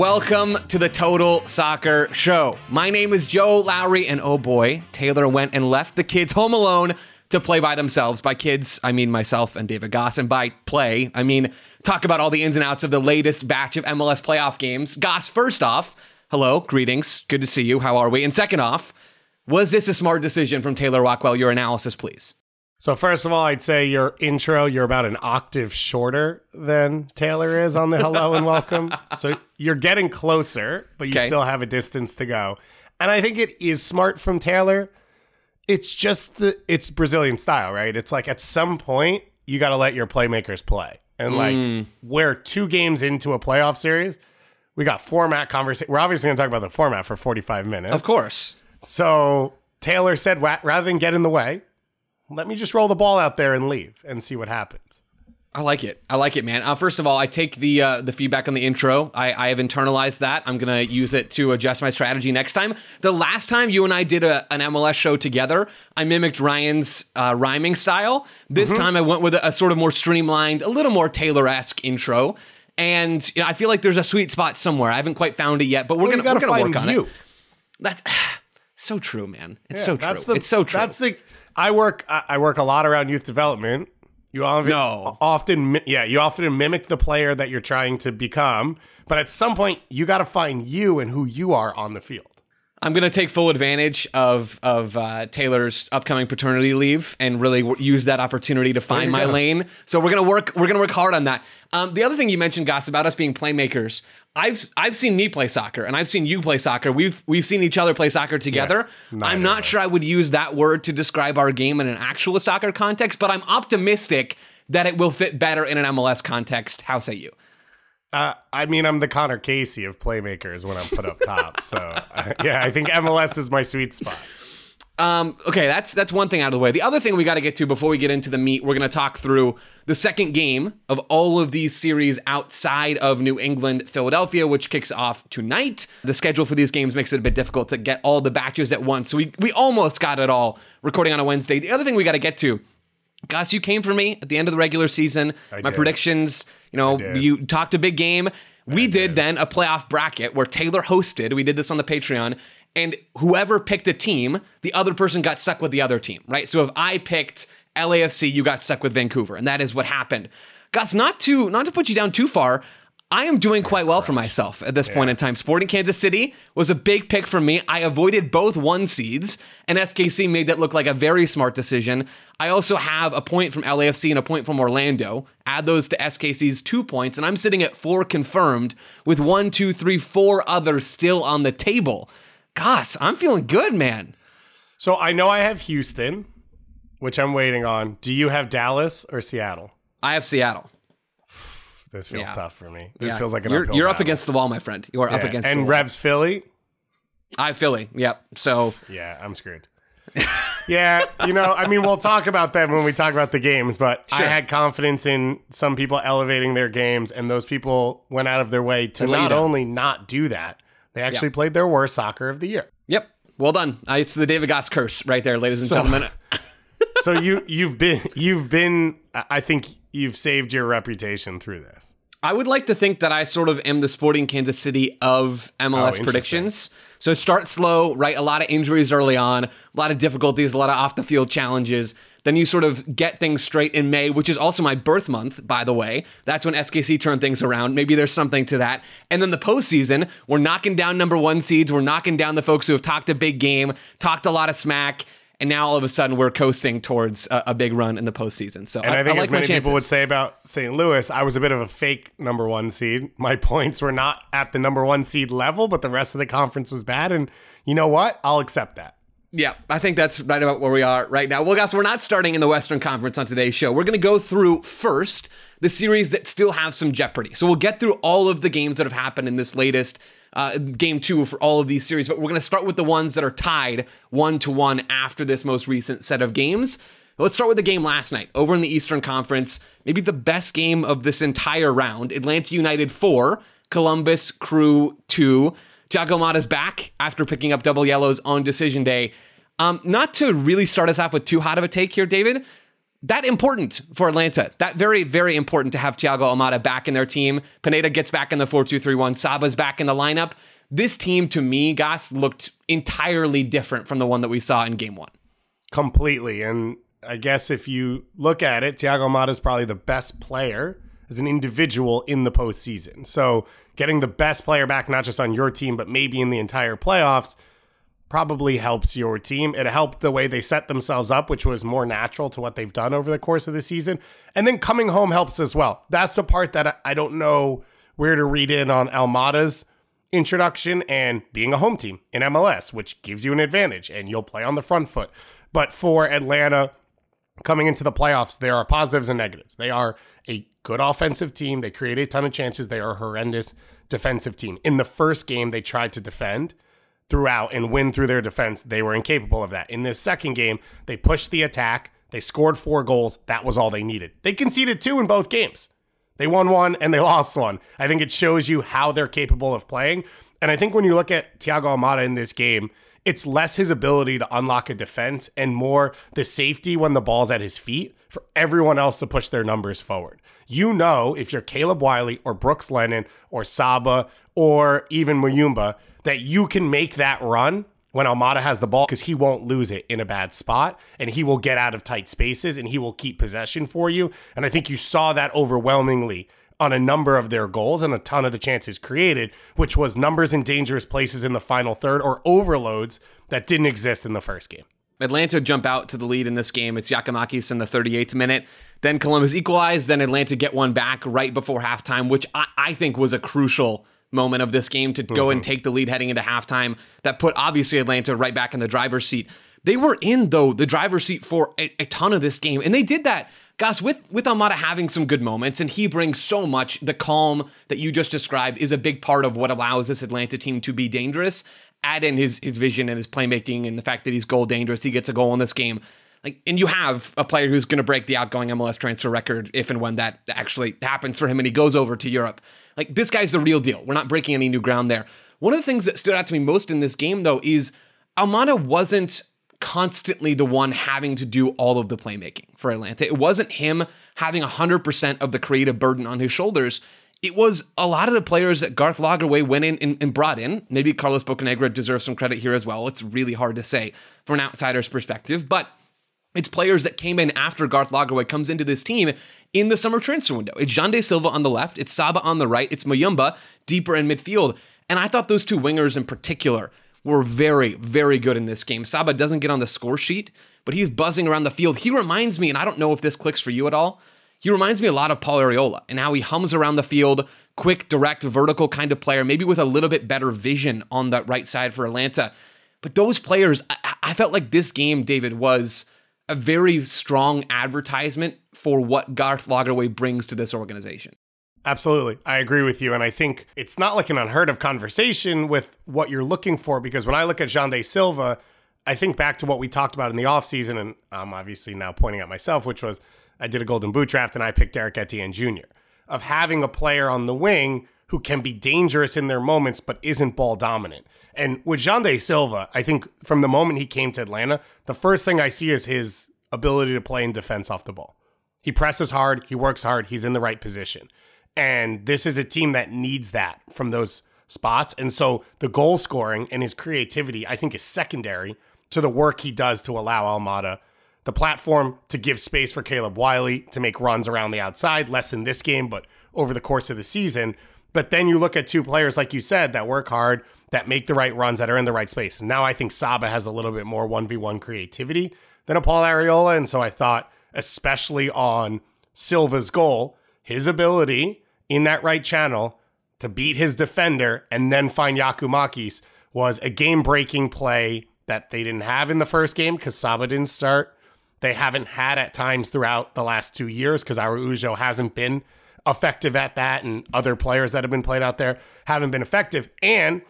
Welcome to the Total Soccer Show. My name is Joe Lowery, and oh boy, Taylor went and left the kids home alone to play by themselves. By kids, I mean myself and David Gass, and by play, I mean talk about all the ins and outs of the latest batch of MLS playoff games. Gass, first off, hello, greetings, good to see you. How are we? And second off, was this a smart decision from Taylor Rockwell? Your analysis, please. So first of all, I'd say your intro, you're about an octave shorter than Taylor is on the hello and welcome. So you're getting closer, but you Okay. still have a distance to go. And I think it is smart from Taylor. It's just the it's Brazilian style, right? It's like at some point you got to let your playmakers play. And like mm. we're two games into a playoff series, we got format conversation. We're obviously going to talk about the format for 45 minutes. Of course. So Taylor said, rather than get in the way, let me just roll the ball out there and leave and see what happens. I like it. I like it, man. Uh, first of all, I take the uh, the feedback on the intro. I, I have internalized that. I'm gonna use it to adjust my strategy next time. The last time you and I did a, an MLS show together, I mimicked Ryan's uh, rhyming style. This Mm-hmm. time, I went with a, a sort of more streamlined, a little more Taylor esque intro. And you know, I feel like there's a sweet spot somewhere. I haven't quite found it yet, but we're Well, gonna we're gonna work on you. it. That's so true, man. It's Yeah, so true. that's the- it's so true. That's the. I work. I I work a lot around youth development. You often, No. often, yeah, you often mimic the player that you're trying to become, but at some point, you got to find you and who you are on the field. I'm gonna take full advantage of of uh, Taylor's upcoming paternity leave and really w- use that opportunity to find my go. lane. So we're gonna work. We're gonna work hard on that. Um, the other thing you mentioned, Gass, about us being playmakers. I've I've seen me play soccer and I've seen you play soccer. We've we've seen each other play soccer together. neither I'm not sure I would use that word to describe our game in an actual soccer context, but I'm optimistic that it will fit better in an MLS context. How say you? Uh, I mean, I'm the Conor Casey of playmakers when I'm put up top. So, uh, yeah, I think MLS is my sweet spot. Um, okay, that's that's one thing out of the way. The other thing we got to get to before we get into the meat, we're going to talk through the second game of all of these series outside of New England, Philadelphia, which kicks off tonight. The schedule for these games makes it a bit difficult to get all the batches at once. So we we almost got it all recording on a Wednesday. The other thing we got to get to Gus, you came for me at the end of the regular season. My did. predictions, you know, you talked a big game. We did, then a playoff bracket where Taylor hosted. We did this on the Patreon. And whoever picked a team, the other person got stuck with the other team, right? So if I picked LAFC, you got stuck with Vancouver. And that is what happened. Gus, not to not to put you down too far, I am doing quite well for myself at this point in time. Sporting Kansas City was a big pick for me. I avoided both one seeds, and SKC made that look like a very smart decision. I also have a point from LAFC and a point from Orlando. Add those to SKC's two points, and I'm sitting at four confirmed with one, two, three, four others still on the table. Gosh, I'm feeling good, man. So I know I have Houston, which I'm waiting on. Do you have Dallas or Seattle? I have Seattle. This feels Yeah. tough for me. This Yeah. feels like an you're, you're up against the wall, my friend. You are up against and the wall. Revs Philly. I Philly. Yep. So Yeah, I'm screwed. Yeah, you know, I mean, we'll talk about them when we talk about the games, but Sure. I had confidence in some people elevating their games, and those people went out of their way to not only not do that, they actually played their worst soccer of the year. Yep. Well done. Uh, it's the David Gass curse right there, ladies and So- gentlemen. So you you've been you've been I think you've saved your reputation through this. I would like to think that I sort of am the sporting Kansas City of MLS oh, interesting. predictions. So start slow, right? A lot of injuries early on, a lot of difficulties, a lot of off the field challenges. Then you sort of get things straight in May, which is also my birth month, by the way. That's when SKC turned things around. Maybe there's something to that. And then the postseason, we're knocking down number one seeds. We're knocking down the folks who have talked a big game, talked a lot of smack. And now all of a sudden we're coasting towards a, a big run in the postseason. So And I, think like as many people would say about St. Louis, I was a bit of a fake number one seed. My points were not at the number one seed level, but the rest of the conference was bad. And you know what? I'll accept that. Yeah, I think that's right about where we are right now. Well, guys, we're not starting in the Western Conference on today's show. We're going to go through first the series that still have some jeopardy. So we'll get through all of the games that have happened in this latest uh, game two for all of these series, but we're going to start with the ones that are tied one to one after this most recent set of games. Let's start with the game last night over in the Eastern Conference. Maybe the best game of this entire round. Atlanta United 4, Columbus Crew 2. Thiago Almada's back after picking up double yellows on decision day. Um, not to really start us off with too hot of a take here, David. That important for Atlanta. That very, very important to have Thiago Almada back in their team. Pineda gets back in the 4 2 3 1. Saba's back in the lineup. This team, to me, Gass, looked entirely different from the one that we saw in game one. completely. And I guess if you look at it, Thiago Almada is probably the best player as an individual in the postseason. So getting the best player back, not just on your team, but maybe in the entire playoffs, probably helps your team. It helped the way they set themselves up, which was more natural to what they've done over the course of the season. And then coming home helps as well. That's the part that I- don't know where to read in on Almada's introduction and being a home team in MLS, which gives you an advantage and you'll play on the front foot. But for Atlanta coming into the playoffs, there are positives and negatives. They are a good offensive team. They create a ton of chances. They are a horrendous defensive team. In the first game, they tried to defend throughout and win through their defense. They were incapable of that. In this second game, they pushed the attack. They scored four goals. That was all they needed. They conceded two in both games. They won one and they lost one. I think it shows you how they're capable of playing. And I think when you look at Thiago Almada in this game, it's less his ability to unlock a defense and more the safety when the ball's at his feet for everyone else to push their numbers forward. You know, if you're Caleb Wiley or Brooks Lennon or Saba or even Muyumba, that you can make that run when Almada has the ball because he won't lose it in a bad spot and he will get out of tight spaces and he will keep possession for you. And I think you saw that overwhelmingly on a number of their goals and a ton of the chances created, which was numbers in dangerous places in the final third or overloads that didn't exist in the first game. Atlanta jump out to the lead in this game. It's Giakoumakis in the 38th minute. Then Columbus equalized. Then Atlanta get one back right before halftime, which I, I think was a crucial moment of this game to go and mm-hmm. take the lead heading into halftime. That put obviously Atlanta right back in the driver's seat. They were in though the driver's seat for a, a ton of this game, and they did that, guys. With with Almada having some good moments, and he brings so much. The calm that you just described is a big part of what allows this Atlanta team to be dangerous. Add in his his vision and his playmaking, and the fact that he's goal dangerous. He gets a goal in this game. Like, and you have a player who's going to break the outgoing MLS transfer record if and when that actually happens for him, and he goes over to Europe. Like this guy's the real deal. We're not breaking any new ground there. One of the things that stood out to me most in this game, though, is Almada wasn't constantly the one having to do all of the playmaking for Atlanta. It wasn't him having 100% of the creative burden on his shoulders. It was a lot of the players that Garth Lagerwey went in and, and brought in. Maybe Carlos Bocanegra deserves some credit here as well. It's really hard to say from an outsider's perspective, but it's players that came in after Garth Lagerwey comes into this team in the summer transfer window. It's Xande Silva on the left, it's Saba on the right, it's Muyumba deeper in midfield. And I thought those two wingers in particular were very, very good in this game. Saba doesn't get on the score sheet, but he's buzzing around the field. He reminds me, and I don't know if this clicks for you at all, he reminds me a lot of Paul Arriola and how he hums around the field, quick, direct, vertical kind of player, maybe with a little bit better vision on that right side for Atlanta. But those players, I, I felt like this game, David, was a very strong advertisement for what Garth Lagerwey brings to this organization. Absolutely. I agree with you. And I think it's not like an unheard of conversation with what you're looking for because when I look at Xande Silva, I think back to what we talked about in the offseason, and I'm obviously now pointing at myself, which was I did a golden boot draft and I picked Derrick Etienne Jr. of having a player on the wing who can be dangerous in their moments but isn't ball dominant. And with Xande Silva, I think from the moment he came to Atlanta, the first thing I see is his ability to play in defense off the ball. He presses hard, he works hard, he's in the right position. And this is a team that needs that from those spots. And so the goal scoring and his creativity, I think, is secondary to the work he does to allow Almada the platform to give space for Caleb Wiley to make runs around the outside, less in this game, but over the course of the season. But then you look at two players, like you said, that work hard, that make the right runs, that are in the right space. Now I think Saba has a little bit more 1v1 creativity than a Paul Arriola. And so I thought, especially on Silva's goal, his ability in that right channel to beat his defender and then find Giakoumakis was a game breaking play that they didn't have in the first game because Saba didn't start. They haven't had at times throughout the last two years because Araujo hasn't been effective at that, and other players that have been played out there haven't been effective. And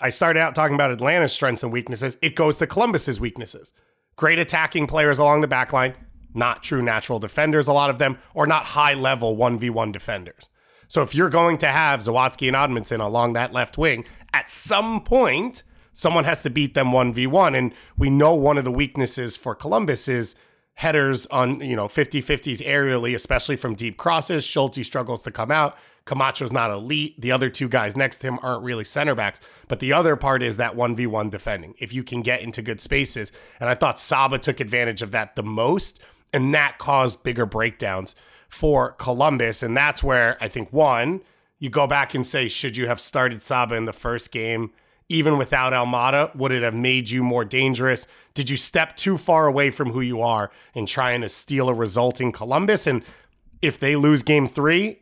I started out talking about Atlanta's strengths and weaknesses. It goes to Columbus's weaknesses. Great attacking players along the back line, not true natural defenders, a lot of them, or not high level 1v1 defenders. So if you're going to have Zawadzki and Amundsen along that left wing, at some point, someone has to beat them 1v1. And we know one of the weaknesses for Columbus is headers on, you know, 50-50s aerially, especially from deep crosses. Schulte struggles to come out. Camacho's not elite. The other two guys next to him aren't really center backs. But the other part is that 1v1 defending. If you can get into good spaces. And I thought Saba took advantage of that the most. And that caused bigger breakdowns for Columbus. And that's where I think one, you go back and say, should you have started Saba in the first game? Even without Almada? Would it have made you more dangerous? Did you step too far away from who you are in trying to steal a result in Columbus? And if they lose game three,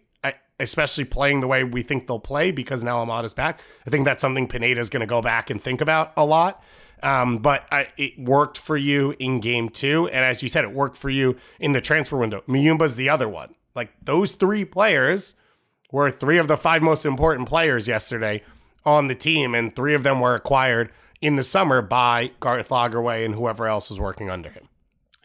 especially playing the way we think they'll play because now Almada's back, I think that's something Pineda is going to go back and think about a lot. Um, but I, it worked for you in game two. And as you said, it worked for you in the transfer window. Muyumba's the other one. Like those three players were three of the five most important players yesterday on the team, and three of them were acquired in the summer by Garth Lagerwey and whoever else was working under him.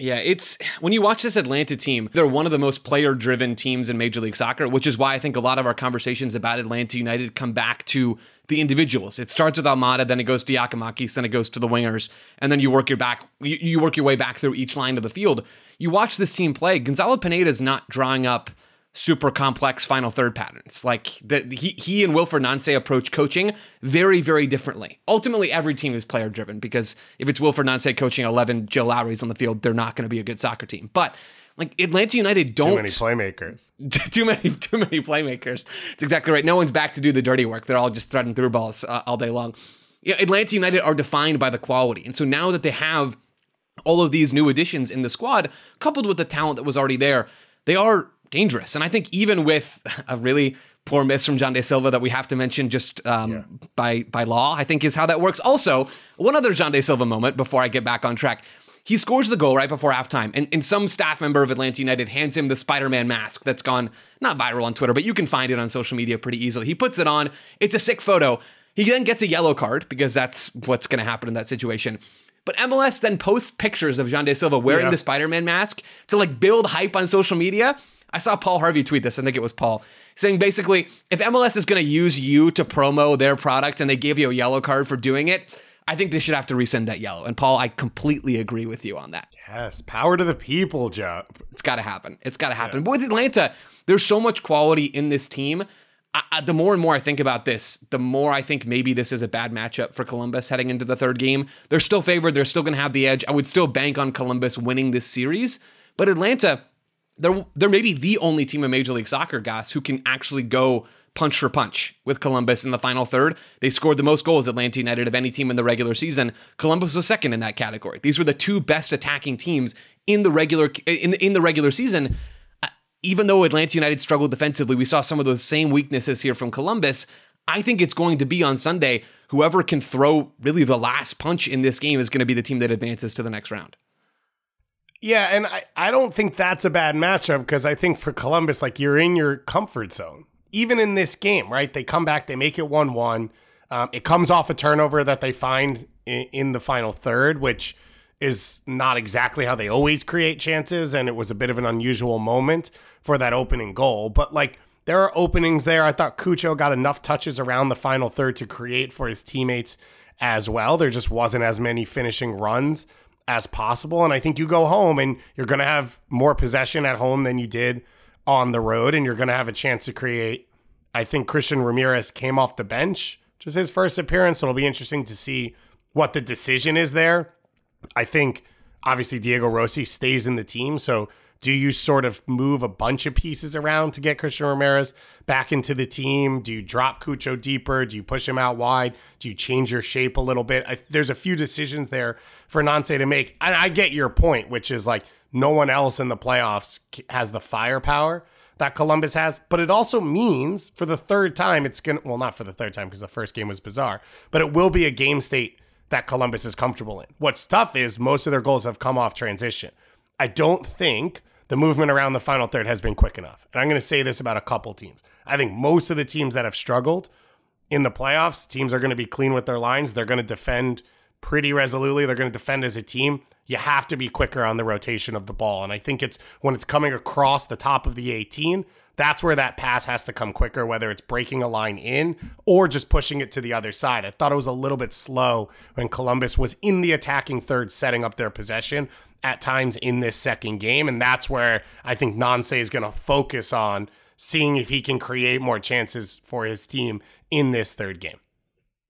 Yeah, it's when you watch this Atlanta team, they're one of the most player driven teams in Major League Soccer, which is why I think a lot of our conversations about Atlanta United come back to the individuals. It starts with Almada, then it goes to Giakoumakis, then it goes to the wingers, and then you work your back you, you work your way back through each line of the field. You watch this team play, Gonzalo Pineda is not drawing up super complex final third patterns. Like the, he he and Wilfried Nancy approach coaching very very differently. Ultimately, every team is player driven because if it's Wilfried Nancy coaching eleven Joe Lowery's on the field, they're not going to be a good soccer team. But like Atlanta United don't too many playmakers. too many too many playmakers. It's exactly right. No one's back to do the dirty work. They're all just threading through balls uh, all day long. Yeah, Atlanta United are defined by the quality, and so now that they have all of these new additions in the squad, coupled with the talent that was already there, they are dangerous. And I think even with a really poor miss from Xande Silva that we have to mention just um, yeah. by by law, I think is how that works. Also, one other Xande Silva moment before I get back on track. He scores the goal right before halftime, and, and some staff member of Atlanta United hands him the Spider Man mask that's gone not viral on Twitter, but you can find it on social media pretty easily. He puts it on, it's a sick photo. He then gets a yellow card because that's what's going to happen in that situation. But MLS then posts pictures of Xande Silva wearing yeah. the Spider Man mask to like build hype on social media. I saw Paul Harvey tweet this. I think it was Paul saying basically, if MLS is going to use you to promo their product and they give you a yellow card for doing it, I think they should have to resend that yellow. And Paul, I completely agree with you on that. Yes, power to the people, Joe. It's got to happen. It's got to happen. Yeah. But with Atlanta, there's so much quality in this team. I, I, the more and more I think about this, the more I think maybe this is a bad matchup for Columbus heading into the third game. They're still favored. They're still going to have the edge. I would still bank on Columbus winning this series. But Atlanta, they're they're maybe the only team in Major League Soccer, guys, who can actually go punch for punch with Columbus in the final third. They scored the most goals Atlanta United of any team in the regular season. Columbus was second in that category. These were the two best attacking teams in the regular in in the regular season. Uh, even though Atlanta United struggled defensively, we saw some of those same weaknesses here from Columbus. I think it's going to be on Sunday. Whoever can throw really the last punch in this game is going to be the team that advances to the next round. Yeah, and I, I don't think that's a bad matchup because I think for Columbus, like you're in your comfort zone. Even in this game, right? They come back, they make it 1 1. Um, it comes off a turnover that they find in, in the final third, which is not exactly how they always create chances. And it was a bit of an unusual moment for that opening goal. But like, there are openings there. I thought Cucho got enough touches around the final third to create for his teammates as well. There just wasn't as many finishing runs as possible. And I think you go home and you're going to have more possession at home than you did on the road, and you're going to have a chance to create. I think Christian Ramirez came off the bench, just his first appearance. So it'll be interesting to see what the decision is there. I think obviously Diego Rossi stays in the team. So do you sort of move a bunch of pieces around to get Christian Ramirez back into the team? Do you drop Cucho deeper? Do you push him out wide? Do you change your shape a little bit? I, there's a few decisions there for Nance to make. And I get your point, which is like no one else in the playoffs has the firepower that Columbus has. But it also means for the third time, it's going to, well, not for the third time because the first game was bizarre, but it will be a game state that Columbus is comfortable in. What's tough is most of their goals have come off transition. I don't think the movement around the final third has been quick enough. And I'm going to say this about a couple teams. I think most of the teams that have struggled in the playoffs, teams are going to be clean with their lines. They're going to defend pretty resolutely. They're going to defend as a team. You have to be quicker on the rotation of the ball. And I think it's when it's coming across the top of the 18, that's where that pass has to come quicker, whether it's breaking a line in or just pushing it to the other side. I thought it was a little bit slow when Columbus was in the attacking third, setting up their possession at times in this second game. And that's where I think Nancy is going to focus on seeing if he can create more chances for his team in this third game.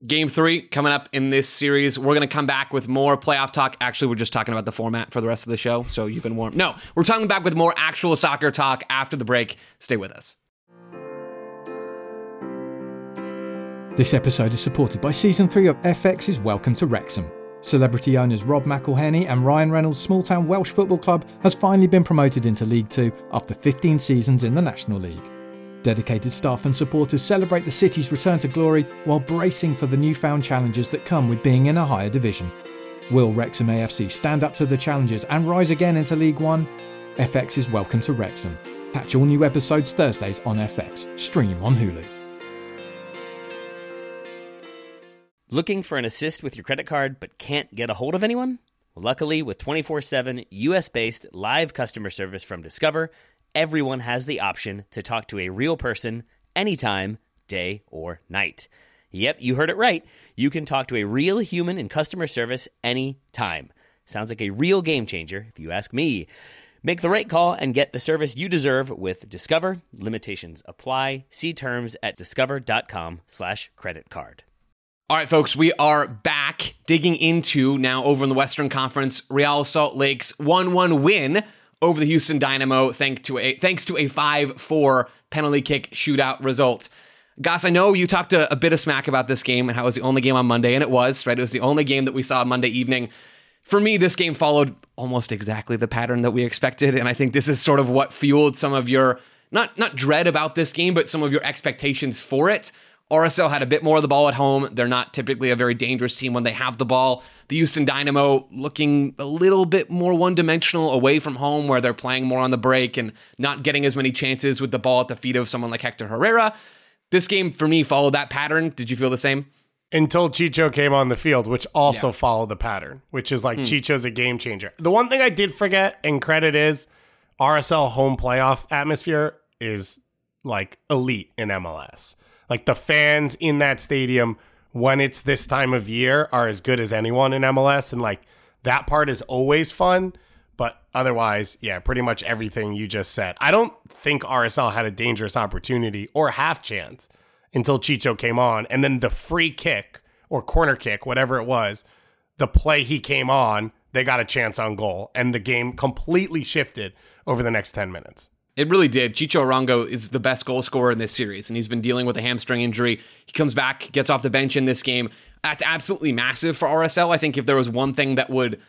Game three coming up in this series. We're going to come back with more playoff talk. Actually, we're just talking about the format for the rest of the show, so you've been warned. No, we're talking back with more actual soccer talk after the break. Stay with us. This episode is supported by Season 3 of FX's Welcome to Wrexham. Celebrity owners Rob McElhenney and Ryan Reynolds' small town Welsh football club has finally been promoted into League Two after 15 seasons in the National League. Dedicated staff and supporters celebrate the city's return to glory while bracing for the newfound challenges that come with being in a higher division. Will Wrexham AFC stand up to the challenges and rise again into League One? FX is welcome to Wrexham. Catch all new episodes Thursdays on FX. Stream on Hulu. Looking for an assist with your credit card but can't get a hold of anyone? Luckily, with 24 7 US based live customer service from Discover, everyone has the option to talk to a real person anytime, day or night. Yep, you heard it right. You can talk to a real human in customer service anytime. Sounds like a real game changer, if you ask me. Make the right call and get the service you deserve with Discover. Limitations apply. See terms at discover.com slash credit card. All right, folks, we are back digging into now over in the Western Conference, Real Salt Lake's 1 1 win over the Houston Dynamo thanks to a, thanks to a 5 4 penalty kick shootout result. Gus, I know you talked a, a, bit of smack about this game and how it was the only game on Monday, and it was, right? It was the only game that we saw Monday evening. For me, this game followed almost exactly the pattern that we expected, and I think this is sort of what fueled some of your not not dread about this game, but some of your expectations for it. RSL had a bit more of the ball at home. They're not typically a very dangerous team when they have the ball. The Houston Dynamo looking a little bit more one dimensional away from home, where they're playing more on the break and not getting as many chances with the ball at the feet of someone like Hector Herrera. This game, for me, followed that pattern. Did you feel the same? Until Chicho came on the field, which also yeah. followed the pattern, which is like hmm. Chicho's a game changer. The one thing I did forget, and credit is RSL home playoff atmosphere is like elite in MLS. Like the fans in that stadium when it's this time of year are as good as anyone in MLS. And like that part is always fun. But otherwise, yeah, pretty much everything you just said. I don't think RSL had a dangerous opportunity or half chance until Chicho came on. And then the free kick or corner kick, whatever it was, the play he came on, they got a chance on goal. And the game completely shifted over the next 10 minutes. It really did. Chicho Arango is the best goal scorer in this series, and he's been dealing with a hamstring injury. He comes back, gets off the bench in this game. That's absolutely massive for RSL. I think if there was one thing that would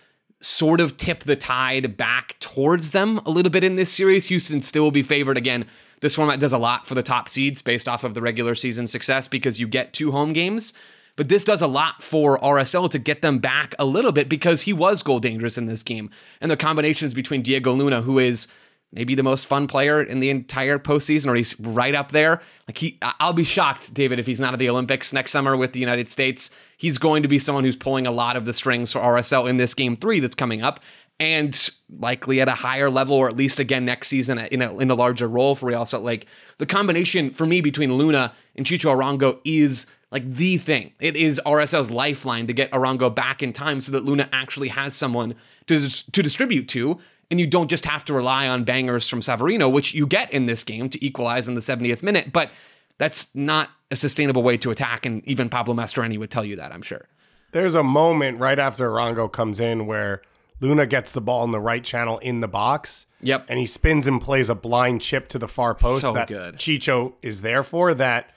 sort of tip the tide back towards them a little bit in this series, Houston still will be favored again. This format does a lot for the top seeds based off of the regular season success because you get two home games. But this does a lot for RSL to get them back a little bit because he was goal dangerous in this game. And the combinations between Diego Luna, who is maybe the most fun player in the entire postseason, or he's right up there. Like he, I'll be shocked, David, if he's not at the Olympics next summer with the United States. He's going to be someone who's pulling a lot of the strings for RSL in this game three that's coming up, and likely at a higher level, or at least again next season uh, in a in a larger role for Real Salt Lake. The combination for me between Luna and Chicho Arango is like the thing. It is RSL's lifeline to get Arango back in time so that Luna actually has someone to, to distribute to. And you don't just have to rely on bangers from Savarino, which you get in this game to equalize in the 70th minute. But that's not a sustainable way to attack. And even Pablo Mastroeni would tell you that, I'm sure. There's a moment right after Arango comes in where Luna gets the ball in the right channel in the box. Yep. And he spins and plays a blind chip to the far post So that good. Chicho is there for that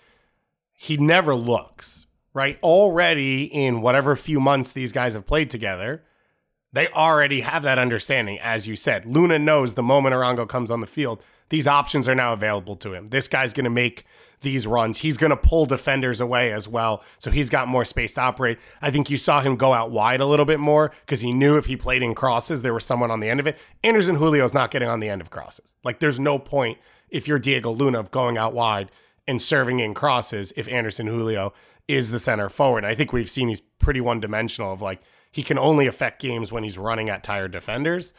he never looks, right? Already in whatever few months these guys have played together, they already have that understanding, as you said. Luna knows the moment Arango comes on the field, these options are now available to him. This guy's going to make these runs. He's going to pull defenders away as well. So he's got more space to operate. I think you saw him go out wide a little bit more because he knew if he played in crosses, there was someone on the end of it. Anderson Julio's not getting on the end of crosses. Like there's no point if you're Diego Luna of going out wide and serving in crosses if Anderson Julio is the center forward. I think we've seen he's pretty one dimensional of like he can only affect games when he's running at tired defenders.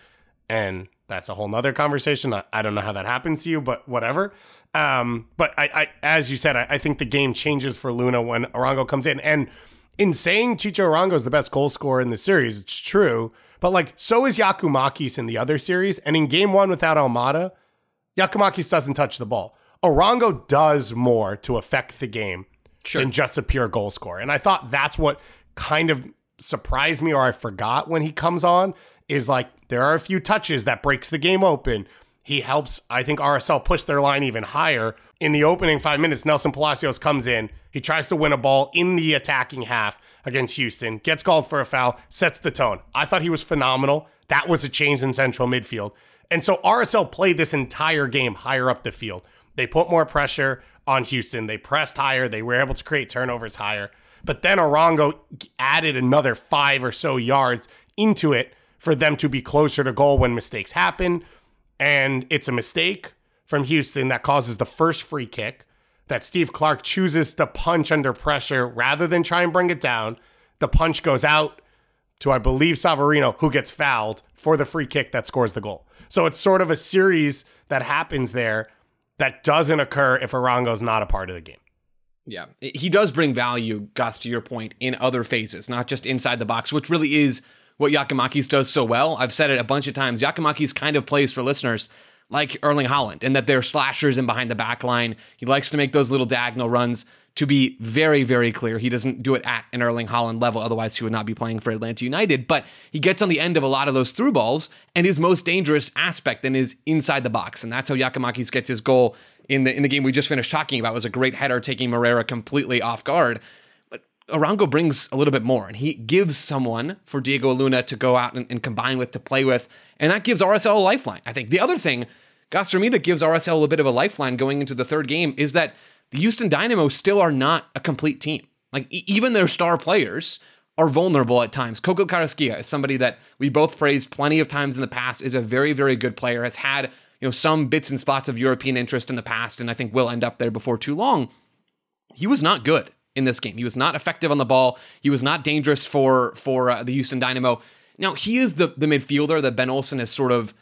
And that's a whole nother conversation. I, I don't know how that happens to you, but whatever. Um, but I, I, as you said, I, I think the game changes for Luna when Arango comes in. And in saying Chicho Arango is the best goal scorer in the series, it's true. But like, so is Giakoumakis in the other series. And in game one without Almada, Giakoumakis doesn't touch the ball. Arango does more to affect the game than just a pure goal scorer. And I thought that's what kind of surprised me or I forgot when he comes on is like there are a few touches that breaks the game open. He helps, I think, RSL push their line even higher. In the opening five minutes, Nelson Palacios comes in. He tries to win a ball in the attacking half against Houston, gets called for a foul, sets the tone. I thought he was phenomenal. That was a change in central midfield. And so RSL played this entire game higher up the field. They put more pressure on Houston. They pressed higher. They were able to create turnovers higher. But then Arango added another five or so yards into it for them to be closer to goal when mistakes happen. And it's a mistake from Houston that causes the first free kick that Steve Clark chooses to punch under pressure rather than try and bring it down. The punch goes out to, I believe, Savarino, who gets fouled for the free kick that scores the goal. So it's sort of a series that happens there that doesn't occur if Arango's not a part of the game. Yeah, he does bring value, Gus, to your point, in other phases, not just inside the box, which really is what Giakoumakis does so well. I've said it a bunch of times. Giakoumakis kind of plays for listeners like Erling Haaland, and that they're slashers in behind the back line. He likes to make those little diagonal runs. To be very, very clear, he doesn't do it at an Erling Haaland level, otherwise, he would not be playing for Atlanta United. But he gets on the end of a lot of those through balls, and his most dangerous aspect then is inside the box. And that's how Giakoumakis gets his goal in the in the game we just finished talking about. Was a great header taking Moreira completely off guard. But Arango brings a little bit more, and he gives someone for Diego Luna to go out and, and combine with, to play with, and that gives RSL a lifeline. I think the other thing, me, that gives RSL a bit of a lifeline going into the third game is that the Houston Dynamo still are not a complete team. Like e- even their star players are vulnerable at times. Coco Carrasquilla is somebody that we both praised plenty of times in the past. is a very, very good player. Has had you know some bits and spots of European interest in the past, and I think will end up there before too long. He was not good in this game. He was not effective on the ball. He was not dangerous for for uh, the Houston Dynamo. Now he is the the midfielder that Ben Olsen has sort of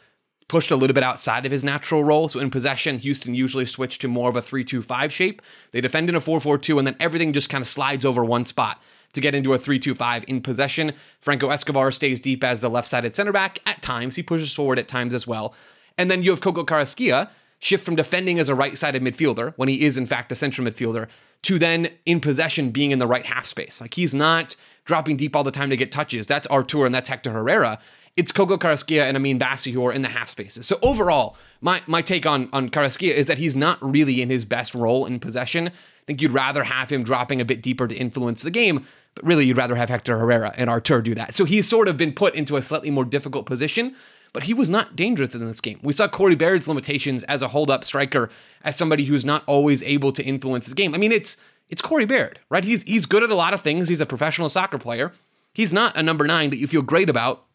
pushed a little bit outside of his natural role. So in possession, Houston usually switch to more of a 3-2-5 shape. They defend in a 4-4-2 and then everything just kind of slides over one spot to get into a 3-2-5 in possession. Franco Escobar stays deep as the left-sided center back at times. He pushes forward at times as well. And then you have Coco Carrasquilla shift from defending as a right-sided midfielder when he is in fact a central midfielder to then in possession being in the right half space. Like he's not dropping deep all the time to get touches. That's Artur and that's Hector Herrera. It's Coco Carrasquilla and Amine Bassi who are in the half spaces. So overall, my my take on on Carrasquilla is that he's not really in his best role in possession. I think you'd rather have him dropping a bit deeper to influence the game, but really you'd rather have Hector Herrera and Artur do that. So he's sort of been put into a slightly more difficult position but he was not dangerous in this game. We saw Corey Baird's limitations as a hold-up striker, as somebody who's not always able to influence the game. I mean, it's it's Corey Baird, right? He's he's good at a lot of things. He's a professional soccer player. He's not a number nine that you feel great about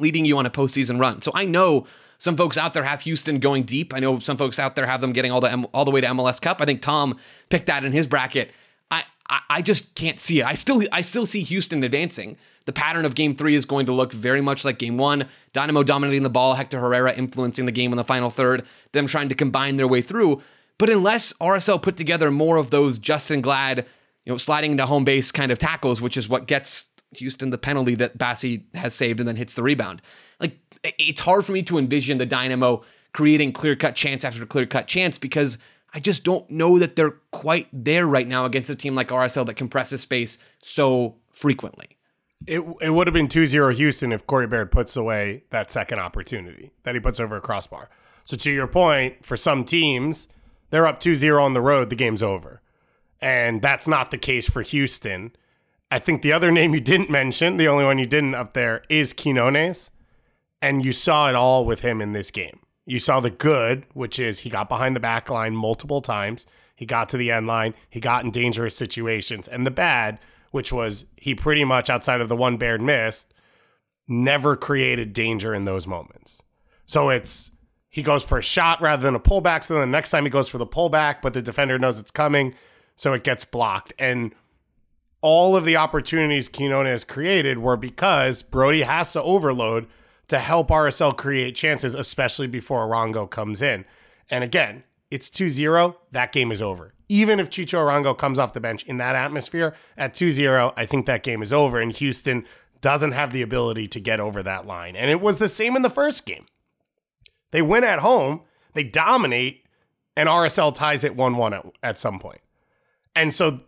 leading you on a postseason run. So I know some folks out there have Houston going deep. I know some folks out there have them getting all the all the way to MLS Cup. I think Tom picked that in his bracket. I, I I just can't see it. I still I still see Houston advancing. The pattern of game three is going to look very much like game one. Dynamo dominating the ball, Hector Herrera influencing the game in the final third, them trying to combine their way through. But unless RSL put together more of those Justen Glad, you know, sliding into home base kind of tackles, which is what gets Houston the penalty that Bassi has saved and then hits the rebound. Like it's hard for me to envision the Dynamo creating clear cut chance after clear cut chance because I just don't know that they're quite there right now against a team like RSL that compresses space so frequently. It, it would have been 2 0 Houston if Corey Baird puts away that second opportunity that he puts over a crossbar. So, to your point, for some teams, they're up 2 0 on the road, the game's over. And that's not the case for Houston. I think the other name you didn't mention, the only one you didn't up there, is Quinones. And you saw it all with him in this game. You saw the good, which is he got behind the back line multiple times. He got to the end line. He got in dangerous situations. And the bad, which was he pretty much, outside of the one Baird missed, never created danger in those moments. So it's he goes for a shot rather than a pullback. So then the next time he goes for the pullback, but the defender knows it's coming. So it gets blocked. And all of the opportunities Quinones has created were because Brody has to overload to help RSL create chances, especially before Arango comes in. And again, it's 2 0. That game is over. Even if Chicho Arango comes off the bench in that atmosphere at 2 0, I think that game is over. And Houston doesn't have the ability to get over that line. And it was the same in the first game. They win at home, they dominate, and RSL ties it 1 1 at some point. And so,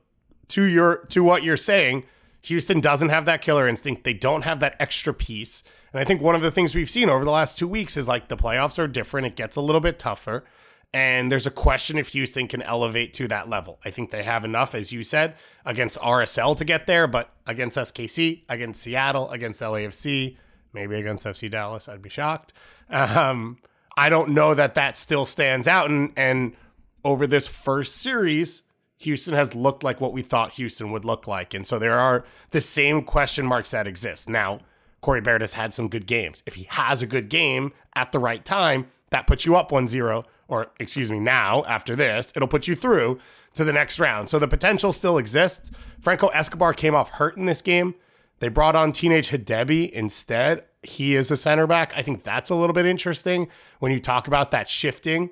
to your to what you're saying, Houston doesn't have that killer instinct. They don't have that extra piece. And I think one of the things we've seen over the last two weeks is like the playoffs are different. It gets a little bit tougher. And there's a question if Houston can elevate to that level. I think they have enough, as you said, against RSL to get there, but against SKC, against Seattle, against LAFC, maybe against FC Dallas, I'd be shocked. Um, I don't know that that still stands out. And, and over this first series, Houston has looked like what we thought Houston would look like. And so there are the same question marks that exist. Now, Corey Baird has had some good games. If he has a good game at the right time, that puts you up 1 0, or excuse me, now after this, it'll put you through to the next round. So the potential still exists. Franco Escobar came off hurt in this game. They brought on Teenage Hadebe instead. He is a center back. I think that's a little bit interesting when you talk about that shifting.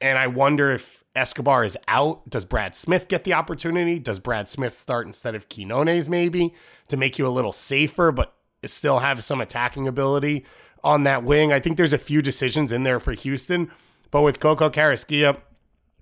And I wonder if Escobar is out. Does Brad Smith get the opportunity? Does Brad Smith start instead of Quinones maybe to make you a little safer, but still have some attacking ability on that wing? I think there's a few decisions in there for Houston, but with Coco Carrasquilla,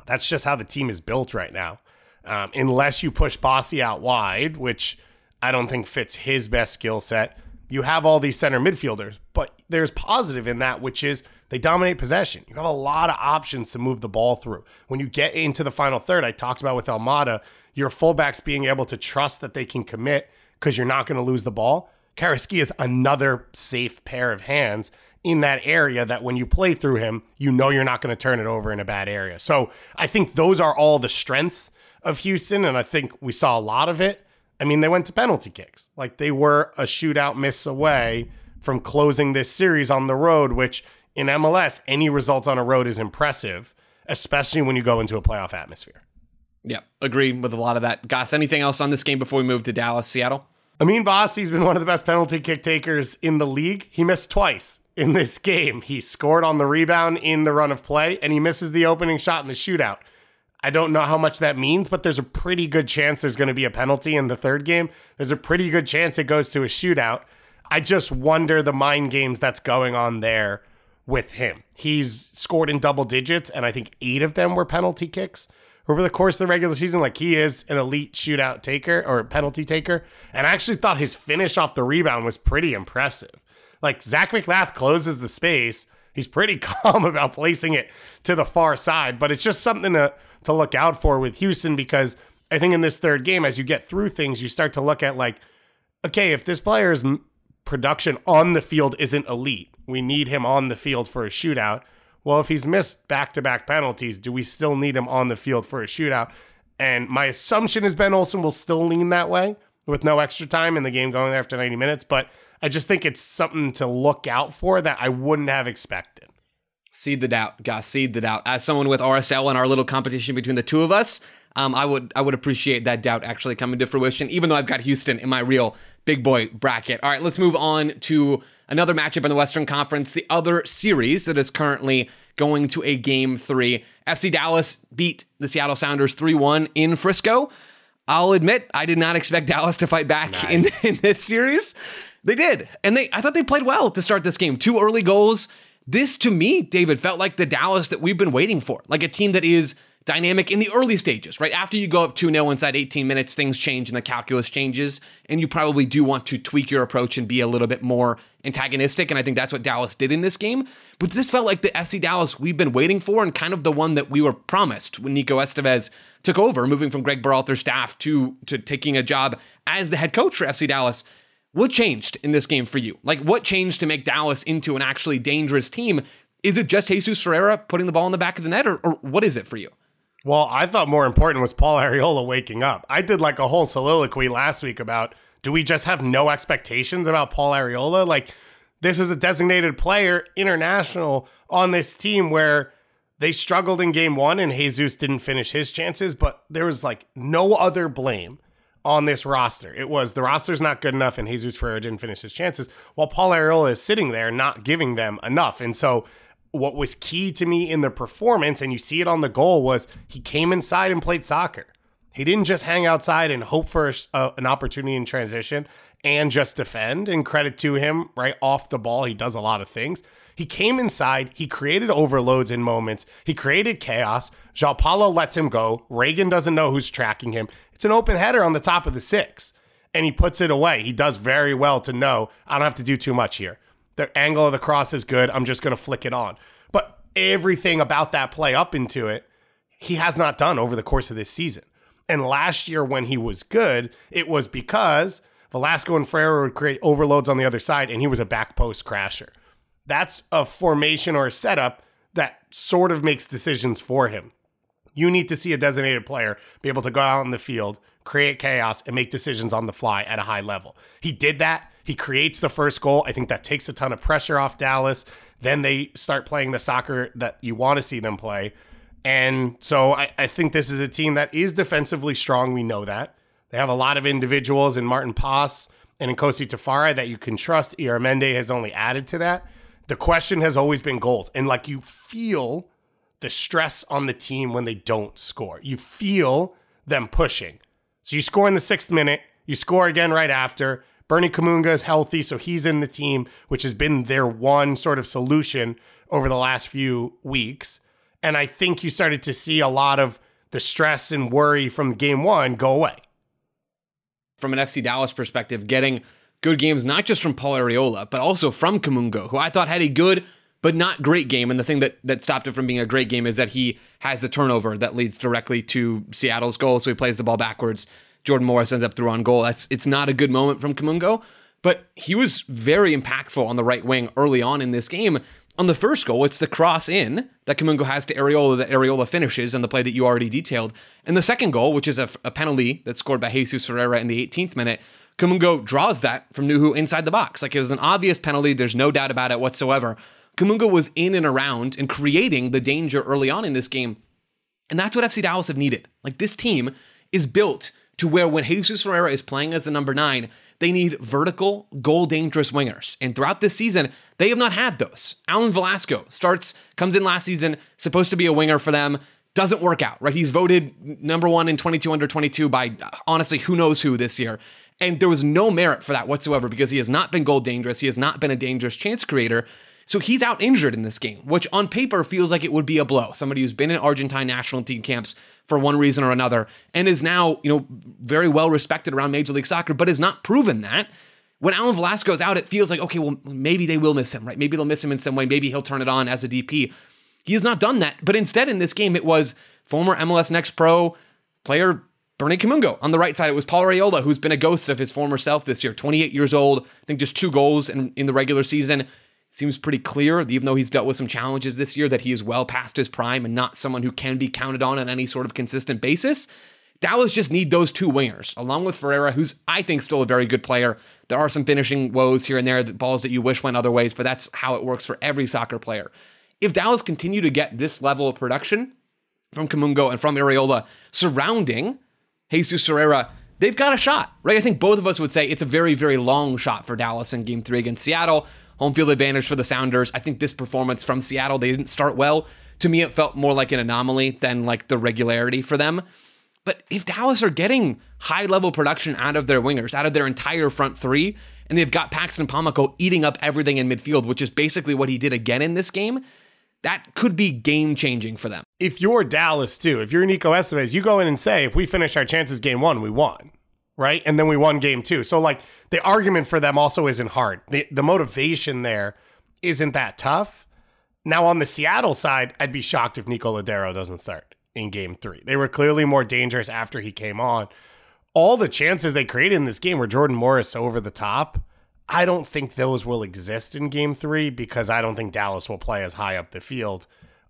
that's just how the team is built right now. Um, unless you push Bassi out wide, which I don't think fits his best skill set, you have all these center midfielders. But there's positive in that, which is they dominate possession. You have a lot of options to move the ball through. When you get into the final third, I talked about with Almada, your fullbacks being able to trust that they can commit because you're not going to lose the ball. Carrasquilla is another safe pair of hands in that area that when you play through him, you know you're not going to turn it over in a bad area. So I think those are all the strengths of Houston, and I think we saw a lot of it. I mean, they went to penalty kicks. Like they were a shootout miss away from closing this series on the road, which in MLS, any result on a road is impressive, especially when you go into a playoff atmosphere. Yeah, agree with a lot of that. Gass, anything else on this game before we move to Dallas, Seattle? Amine Bassi's been one of the best penalty kick takers in the league. He missed twice in this game. He scored on the rebound in the run of play, and he misses the opening shot in the shootout. I don't know how much that means, but there's a pretty good chance there's going to be a penalty in the third game. There's a pretty good chance it goes to a shootout. I just wonder the mind games that's going on there with him. He's scored in double digits, and I think eight of them were penalty kicks over the course of the regular season. Like he is an elite shootout taker or penalty taker. And I actually thought his finish off the rebound was pretty impressive. Like Zac MacMath closes the space. He's pretty calm about placing it to the far side, but it's just something to, to look out for with Houston because I think in this third game, as you get through things, you start to look at like, okay, if this player's production on the field isn't elite, we need him on the field for a shootout. Well, if he's missed back to back penalties, do we still need him on the field for a shootout? And my assumption is Ben Olsen will still lean that way with no extra time in the game going after 90 minutes. But I just think it's something to look out for that I wouldn't have expected. Seed the doubt, guys. Seed the doubt. As someone with RSL and our little competition between the two of us, um, I would I would appreciate that doubt actually coming to fruition. Even though I've got Houston in my real big boy bracket. All right, let's move on to another matchup in the Western Conference. The other series that is currently going to a game three. FC Dallas beat the Seattle Sounders three one in Frisco. I'll admit I did not expect Dallas to fight back Nice. in, in this series. They did. And they I thought they played well to start this game. Two early goals. This to me, David, felt like the Dallas that we've been waiting for. Like a team that is dynamic in the early stages, right? After you go up 2-0 inside 18 minutes, things change and the calculus changes, and you probably do want to tweak your approach and be a little bit more antagonistic, and I think that's what Dallas did in this game. But this felt like the FC Dallas we've been waiting for and kind of the one that we were promised when Nico Estevez took over, moving from Greg Berhalter's staff to to taking a job as the head coach for FC Dallas. What changed in this game for you? Like, what changed to make Dallas into an actually dangerous team? Is it just Jesus Ferreira putting the ball in the back of the net, or, or what is it for you? Well, I thought more important was Paul Arriola waking up. I did like a whole soliloquy last week about do we just have no expectations about Paul Arriola? Like, this is a designated player, international, on this team where they struggled in game one and Jesus didn't finish his chances, but there was like no other blame on this roster. It was the roster's not good enough and Jesus Ferreira didn't finish his chances while Paul Arriola is sitting there not giving them enough. And so what was key to me in the performance, and you see it on the goal, was he came inside and played soccer. He didn't just hang outside and hope for a, uh, an opportunity in transition and just defend. And credit to him, right off the ball, he does a lot of things. He came inside, he created overloads in moments, he created chaos. Joao Paulo lets him go. Ragen doesn't know who's tracking him. It's an open header on the top of the six, and he puts it away. He does very well to know I don't have to do too much here. The angle of the cross is good. I'm just going to flick it on. But everything about that play up into it, he has not done over the course of this season. And last year, when he was good, it was because Velasco and Ferreira would create overloads on the other side, and he was a back post crasher. That's a formation or a setup that sort of makes decisions for him. You need to see a designated player be able to go out in the field, create chaos, and make decisions on the fly at a high level. He did that. He creates the first goal. I think that takes a ton of pressure off Dallas. Then they start playing the soccer that you want to see them play. And so I, I think this is a team that is defensively strong. We know that. They have a lot of individuals in Maarten Paes and in Nkosi Tafari that you can trust. Illarramendi has only added to that. The question has always been goals. And like you feel the stress on the team when they don't score. You feel them pushing. So you score in the sixth minute, you score again right after. Bernie Kamungo is healthy, so he's in the team, which has been their one sort of solution over the last few weeks. And I think you started to see a lot of the stress and worry from game one go away. From an FC Dallas perspective, getting good games not just from Paul Arriola, but also from Kamungo, who I thought had a good but not great game. And the thing that that stopped it from being a great game is that he has the turnover that leads directly to Seattle's goal. So he plays the ball backwards. Jordan Morris ends up through on goal. That's it's not a good moment from Kamungo, but he was very impactful on the right wing early on in this game. On the first goal, it's the cross in that Kamungo has to Arriola that Arriola finishes and the play that you already detailed. And the second goal, which is a, a penalty that's scored by Jesus Ferreira in the 18th minute, Kamungo draws that from Nouhou inside the box. Like it was an obvious penalty. There's no doubt about it whatsoever. Kamungo was in and around and creating the danger early on in this game. And that's what FC Dallas have needed. Like this team is built to where when Jesus Ferreira is playing as the number nine, they need vertical, goal dangerous wingers. And throughout this season, they have not had those. Alan Velasco starts, comes in last season, supposed to be a winger for them, doesn't work out, right? He's voted number one in 22 under 22 by uh, honestly who knows who this year. And there was no merit for that whatsoever because he has not been goal dangerous. He has not been a dangerous chance creator. So he's out injured in this game, which on paper feels like it would be a blow. Somebody who's been in Argentine national team camps for one reason or another and is now, you know, very well respected around Major League Soccer, but has not proven that. When Alan Velasco is out, it feels like, okay, well, maybe they will miss him, right? Maybe they'll miss him in some way. Maybe he'll turn it on as a DP. He has not done that. But instead, in this game, it was former MLS Next Pro player Bernie Kamungo. On the right side, it was Paul Arriola, who's been a ghost of his former self this year, 28 years old. I think just two goals in, in the regular season seems pretty clear, even though he's dealt with some challenges this year, that he is well past his prime and not someone who can be counted on on any sort of consistent basis. Dallas just need those two wingers, along with Ferreira, who's I think still a very good player. There are some finishing woes here and there, the balls that you wish went other ways, but that's how it works for every soccer player. If Dallas continue to get this level of production from Kamungo and from Arriola surrounding Jesus Ferreira, they've got a shot, right? I think both of us would say it's a very, very long shot for Dallas in game three against Seattle. Home field advantage for the Sounders. I think this performance from Seattle, they didn't start well. To me, it felt more like an anomaly than like the regularity for them. But if Dallas are getting high level production out of their wingers, out of their entire front three, and they've got Paxton Pomykal eating up everything in midfield, which is basically what he did again in this game, that could be game changing for them. If you're Dallas too, if you're Nico Estevez, you go in and say, if we finish our chances game one, we won right? And then we won game two. So like the argument for them also isn't hard. The the motivation there isn't that tough. Now on the Seattle side, I'd be shocked if Nico Lodeiro doesn't start in game three. They were clearly more dangerous after he came on. All the chances they created in this game were Jordan Morris over the top. I don't think those will exist in game three because I don't think Dallas will play as high up the field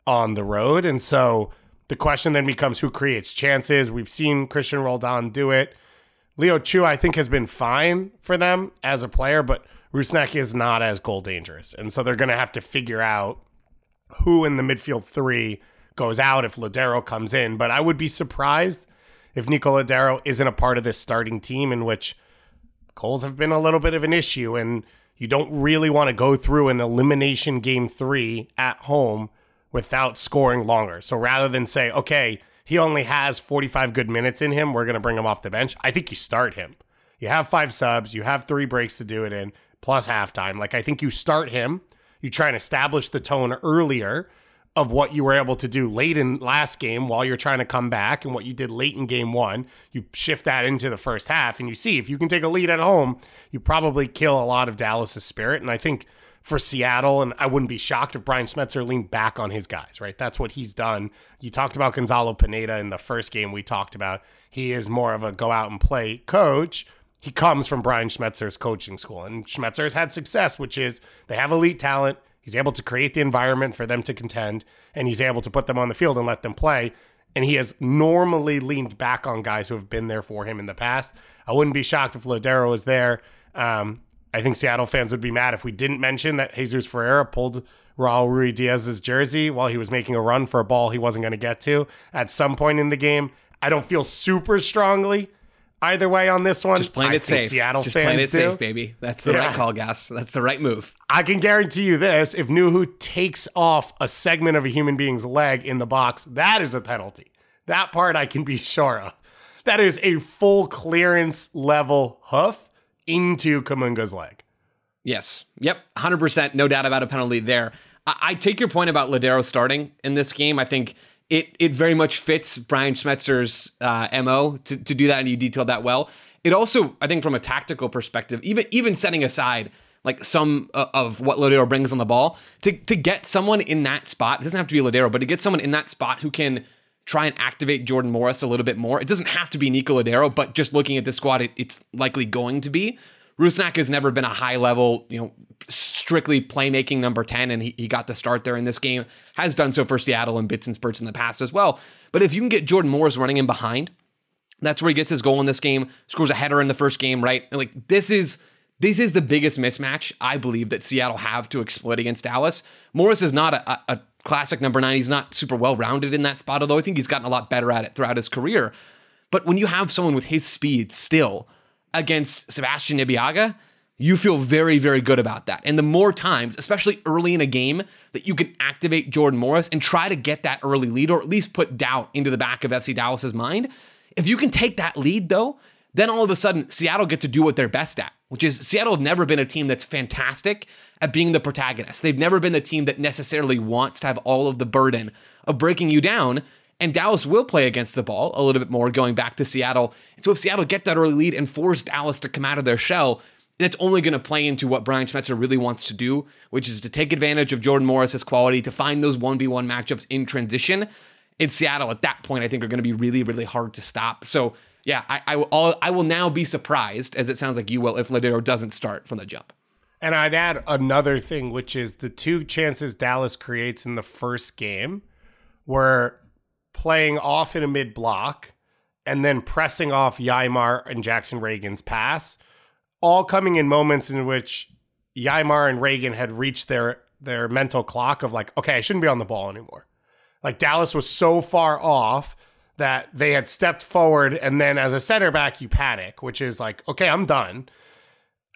on the road. And so the question then becomes who creates chances. We've seen Cristian Roldan do it. Leo Chu, I think, has been fine for them as a player, but Rusnak is not as goal dangerous. And so they're going to have to figure out who in the midfield three goes out if Lodeiro comes in. But I would be surprised if Nico Lodeiro isn't a part of this starting team in which goals have been a little bit of an issue. And you don't really want to go through an elimination game three at home without scoring longer. So rather than say, okay, he only has 45 good minutes in him. We're going to bring him off the bench. I think you start him. You have five subs, you have three breaks to do it in, plus halftime. Like, I think you start him. You try and establish the tone earlier of what you were able to do late in last game while you're trying to come back and what you did late in game one. You shift that into the first half and you see if you can take a lead at home, you probably kill a lot of Dallas's spirit. And I think for Seattle, and I wouldn't be shocked if Brian Schmetzer leaned back on his guys, right? That's what he's done. You talked about Gonzalo Pineda in the first game we talked about. He is more of a go out and play coach. He comes from Brian Schmetzer's coaching school, and Schmetzer has had success, which is they have elite talent. He's able to create the environment for them to contend, and he's able to put them on the field and let them play. And he has normally leaned back on guys who have been there for him in the past. I wouldn't be shocked if Lodeiro was there. Um, I think Seattle fans would be mad if we didn't mention that Jesus Ferreira pulled Raul Ruidíaz's jersey while he was making a run for a ball he wasn't going to get to at some point in the game. I don't feel super strongly either way on this one. Just playing it safe. Seattle Just fans playing it do. safe, baby. That's the Yeah. right call, Gass. That's the right move. I can guarantee you this: if Nouhou takes off a segment of a human being's leg in the box, that is a penalty. That part I can be sure of. That is a full clearance level hoof into Kamungo's leg. Yes. Yep. 100%. No doubt about a penalty there. I, I take your point about Lodeiro starting in this game. I think it it very much fits Brian Schmetzer's uh, MO to, to do that, and you detailed that well. It also, I think, from a tactical perspective, even even setting aside like some uh, of what Lodeiro brings on the ball, to, to get someone in that spot, it doesn't have to be Lodeiro, but to get someone in that spot who can try and activate Jordan Morris a little bit more. It doesn't have to be Nico Lodeiro, but just looking at the squad, it, it's likely going to be. Rusnak has never been a high level, you know, strictly playmaking number 10, and he, he got the start there in this game. Has done so for Seattle and bits and spurts in the past as well. But if you can get Jordan Morris running in behind, that's where he gets his goal in this game, scores a header in the first game, right? And like this is this is the biggest mismatch I believe that Seattle have to exploit against Dallas. Morris is not a, a, a classic number nine. He's not super well rounded in that spot, although I think he's gotten a lot better at it throughout his career. But when you have someone with his speed still against Sebastien Ibeagha, you feel very, very good about that. And the more times, especially early in a game, that you can activate Jordan Morris and try to get that early lead or at least put doubt into the back of FC Dallas's mind. If you can take that lead though, then all of a sudden Seattle get to do what they're best at, which is Seattle have never been a team that's fantastic at being the protagonist. They've never been the team that necessarily wants to have all of the burden of breaking you down. And Dallas will play against the ball a little bit more going back to Seattle. And so if Seattle get that early lead and force Dallas to come out of their shell, that's only going to play into what Brian Schmetzer really wants to do, which is to take advantage of Jordan Morris's quality to find those 1v1 matchups in transition. In Seattle, at that point, I think are going to be really, really hard to stop. So, yeah, I, I, will, I'll- I will now be surprised, as it sounds like you will, if Lodeiro doesn't start from the jump. And I'd add another thing, which is the two chances Dallas creates in the first game were playing off in a mid block and then pressing off Yeimar and Jackson Ragen's pass, all coming in moments in which Yeimar and Ragen had reached their their mental clock of like, okay, I shouldn't be on the ball anymore. Like Dallas was so far off that they had stepped forward, and then as a center back, you panic, which is like, okay, I'm done.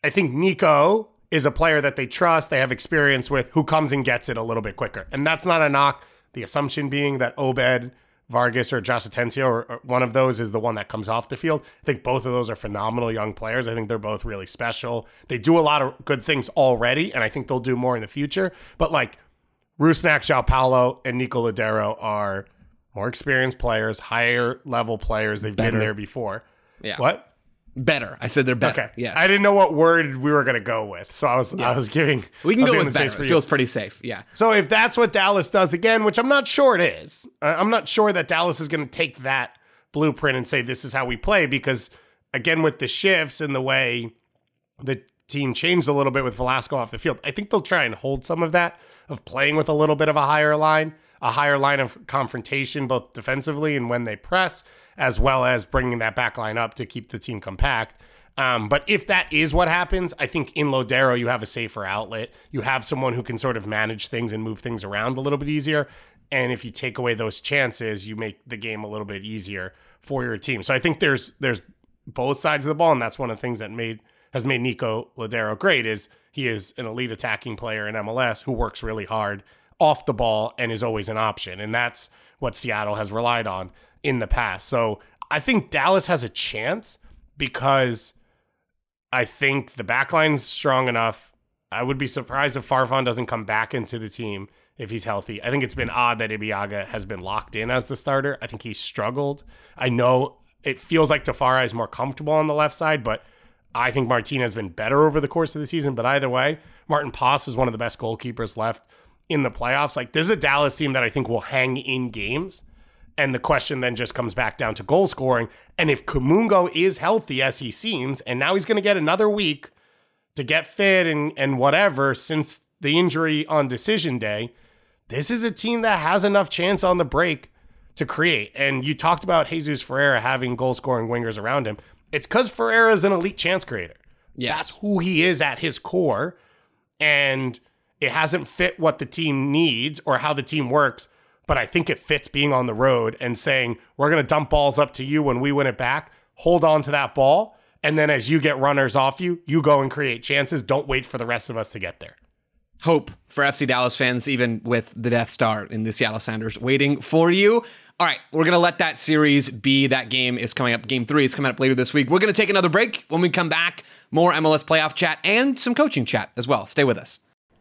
I think Nico is a player that they trust, they have experience with, who comes and gets it a little bit quicker. And that's not a knock. The assumption being that Obed, Vargas, or Josh Atencio, or, or one of those is the one that comes off the field. I think both of those are phenomenal young players. I think they're both really special. They do a lot of good things already, and I think they'll do more in the future. But like Rusnak, João Paulo, and Nico Lodeiro are more experienced players, higher level players. They've Better. been there before. Yeah. What? Better. I said they're better. Okay. Yes. I didn't know what word we were gonna go with, so I was I was giving. We can go giving with the space better. for It feels pretty safe. Yeah. So if that's what Dallas does again, which I'm not sure it is, uh, I'm not sure that Dallas is going to take that blueprint and say this is how we play because again with the shifts and the way the team changed a little bit with Velasco off the field, I think they'll try and hold some of that of playing with a little bit of a higher line, a higher line of confrontation both defensively and when they press, as well as bringing that back line up to keep the team compact. Um, but if that is what happens, I think in Lodeiro you have a safer outlet. You have someone who can sort of manage things and move things around a little bit easier. And if you take away those chances, you make the game a little bit easier for your team. So I think there's there's both sides of the ball, and that's one of the things that made has made Nico Lodeiro great is he is an elite attacking player in MLS who works really hard off the ball and is always an option. And that's what Seattle has relied on in the past. So I think Dallas has a chance because I think the backline's strong enough. I would be surprised if Farfan doesn't come back into the team if he's healthy. I think it's been odd that Ibeagha has been locked in as the starter. I think he's struggled. I know it feels like Tafari is more comfortable on the left side, but I think Martinez has been better over the course of the season. But either way, Maarten Paes is one of the best goalkeepers left in the playoffs. Like this is a Dallas team that I think will hang in games. And the question then just comes back down to goal scoring. And if Kamungo is healthy as he seems, and now he's going to get another week to get fit and, and whatever since the injury on decision day, this is a team that has enough chance on the break to create. And you talked about Jesus Ferreira having goal scoring wingers around him. It's because Ferreira is an elite chance creator. Yes. That's who he is at his core. And it hasn't fit what the team needs or how the team works. But I think it fits being on the road and saying, we're going to dump balls up to you when we win it back. Hold on to that ball. And then as you get runners off you, you go and create chances. Don't wait for the rest of us to get there. hope for FC Dallas fans, even with the Death Star in the Seattle Sounders waiting for you. All right, we're going to let that series be. That game is coming up. Game three is coming up later this week. We're going to take another break. When we come back, more MLS playoff chat and some coaching chat as well. Stay with us.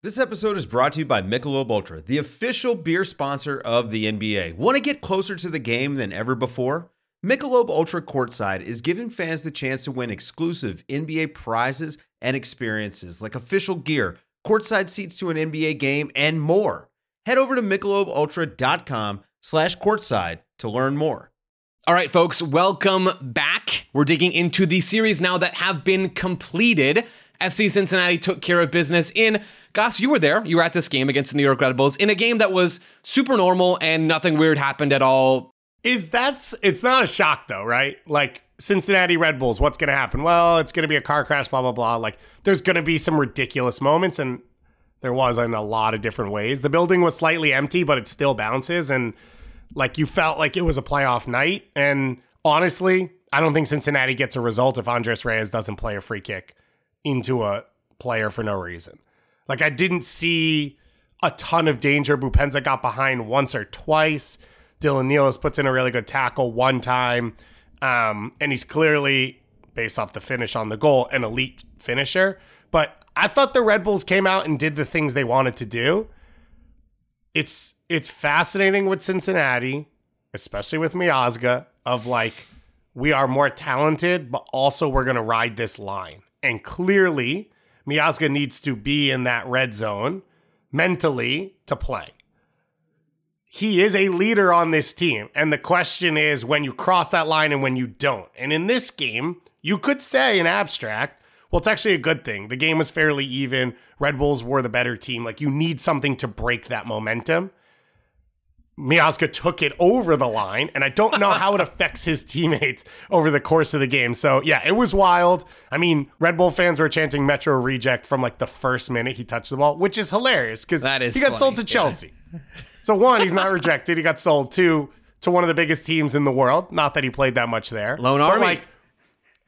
This episode is brought to you by Michelob Ultra, the official beer sponsor of the NBA. Want to get closer to the game than ever before? Michelob Ultra Courtside is giving fans the chance to win exclusive NBA prizes and experiences like official gear, courtside seats to an NBA game, and more. Head over to michelobultra.com slash courtside to learn more. All right, folks, welcome back. We're digging into the series now that have been completed. FC Cincinnati took care of business in, Gass, you were there. You were at this game against the New York Red Bulls in a game that was super normal and nothing weird happened at all. Is that's it's not a shock though, right? Like Cincinnati Red Bulls, what's going to happen? Well, it's going to be a car crash, blah blah blah. Like there's going to be some ridiculous moments, and there was in a lot of different ways. The building was slightly empty, but it still bounces, and like you felt like it was a playoff night. And honestly, I don't think Cincinnati gets a result if Andres Reyes doesn't play a free kick into a player for no reason. Like I didn't see a ton of danger. Boupendza got behind once or twice. Dylan Nealis puts in a really good tackle one time. Um, and he's clearly, based off the finish on the goal, an elite finisher. But I thought the Red Bulls came out and did the things they wanted to do. It's it's fascinating with Cincinnati, especially with Miazga, of like we are more talented, but also we're to ride this line. And clearly, Miazga needs to be in that red zone mentally to play. He is a leader on this team. And the question is when you cross that line and when you don't. And in this game, you could say in abstract, well, it's actually a good thing. The game was fairly even. Red Bulls were the better team. Like you need something to break that momentum. Miazga took it over the line, and I don't know how it affects his teammates over the course of the game. So, yeah, it was wild. I mean, Red Bull fans were chanting Metro reject from like the first minute he touched the ball, which is hilarious because he got funny, sold to yeah. Chelsea. So, one, he's not rejected. He got sold. Two, to one of the biggest teams in the world. Not that he played that much there. Lone But, Army. like,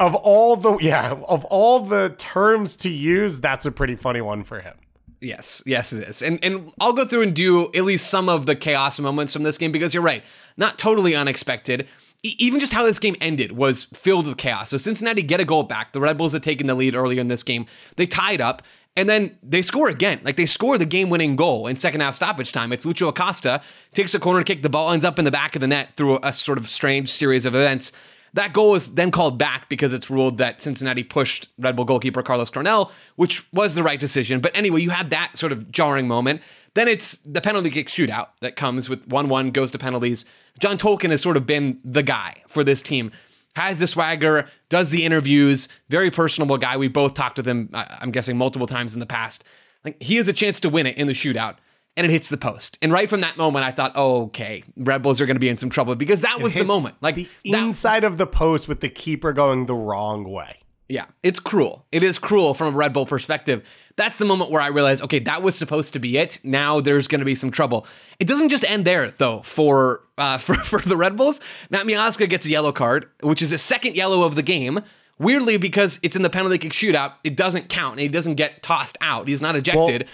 of all the yeah, of all the terms to use, that's a pretty funny one for him. Yes, yes, it is. And and I'll go through and do at least some of the chaos moments from this game because you're right, not totally unexpected. E- even just how this game ended was filled with chaos. So Cincinnati get a goal back. The Red Bulls had taken the lead earlier in this game. They tied up. And then they score again. Like they score the game winning goal in second half stoppage time. It's Lucho Acosta, takes a corner kick. The ball ends up in the back of the net through a, a sort of strange series of events. That goal is then called back because it's ruled that Cincinnati pushed Red Bull goalkeeper Carlos Coronel, which was the right decision. But anyway, you had that sort of jarring moment. Then it's the penalty kick shootout that comes with 1 1 goes to penalties. John Tolkin has sort of been the guy for this team. Has the swagger, does the interviews, very personable guy. We both talked with him, I'm guessing, multiple times in the past. Like he has a chance to win it in the shootout and it hits the post. And right from that moment, I thought, oh, okay, Red Bulls are going to be in some trouble because that was the moment. Like the that- inside of the post with the keeper going the wrong way. yeah, it's cruel. It is cruel from a Red Bull perspective. That's the moment where I realized, okay, that was supposed to be it. Now there's going to be some trouble. It doesn't just end there, though. For uh, for for the Red Bulls, Matt Miazga gets a yellow card, which is a second yellow of the game. Weirdly, because it's in the penalty kick shootout, it doesn't count. and He doesn't get tossed out. He's not ejected.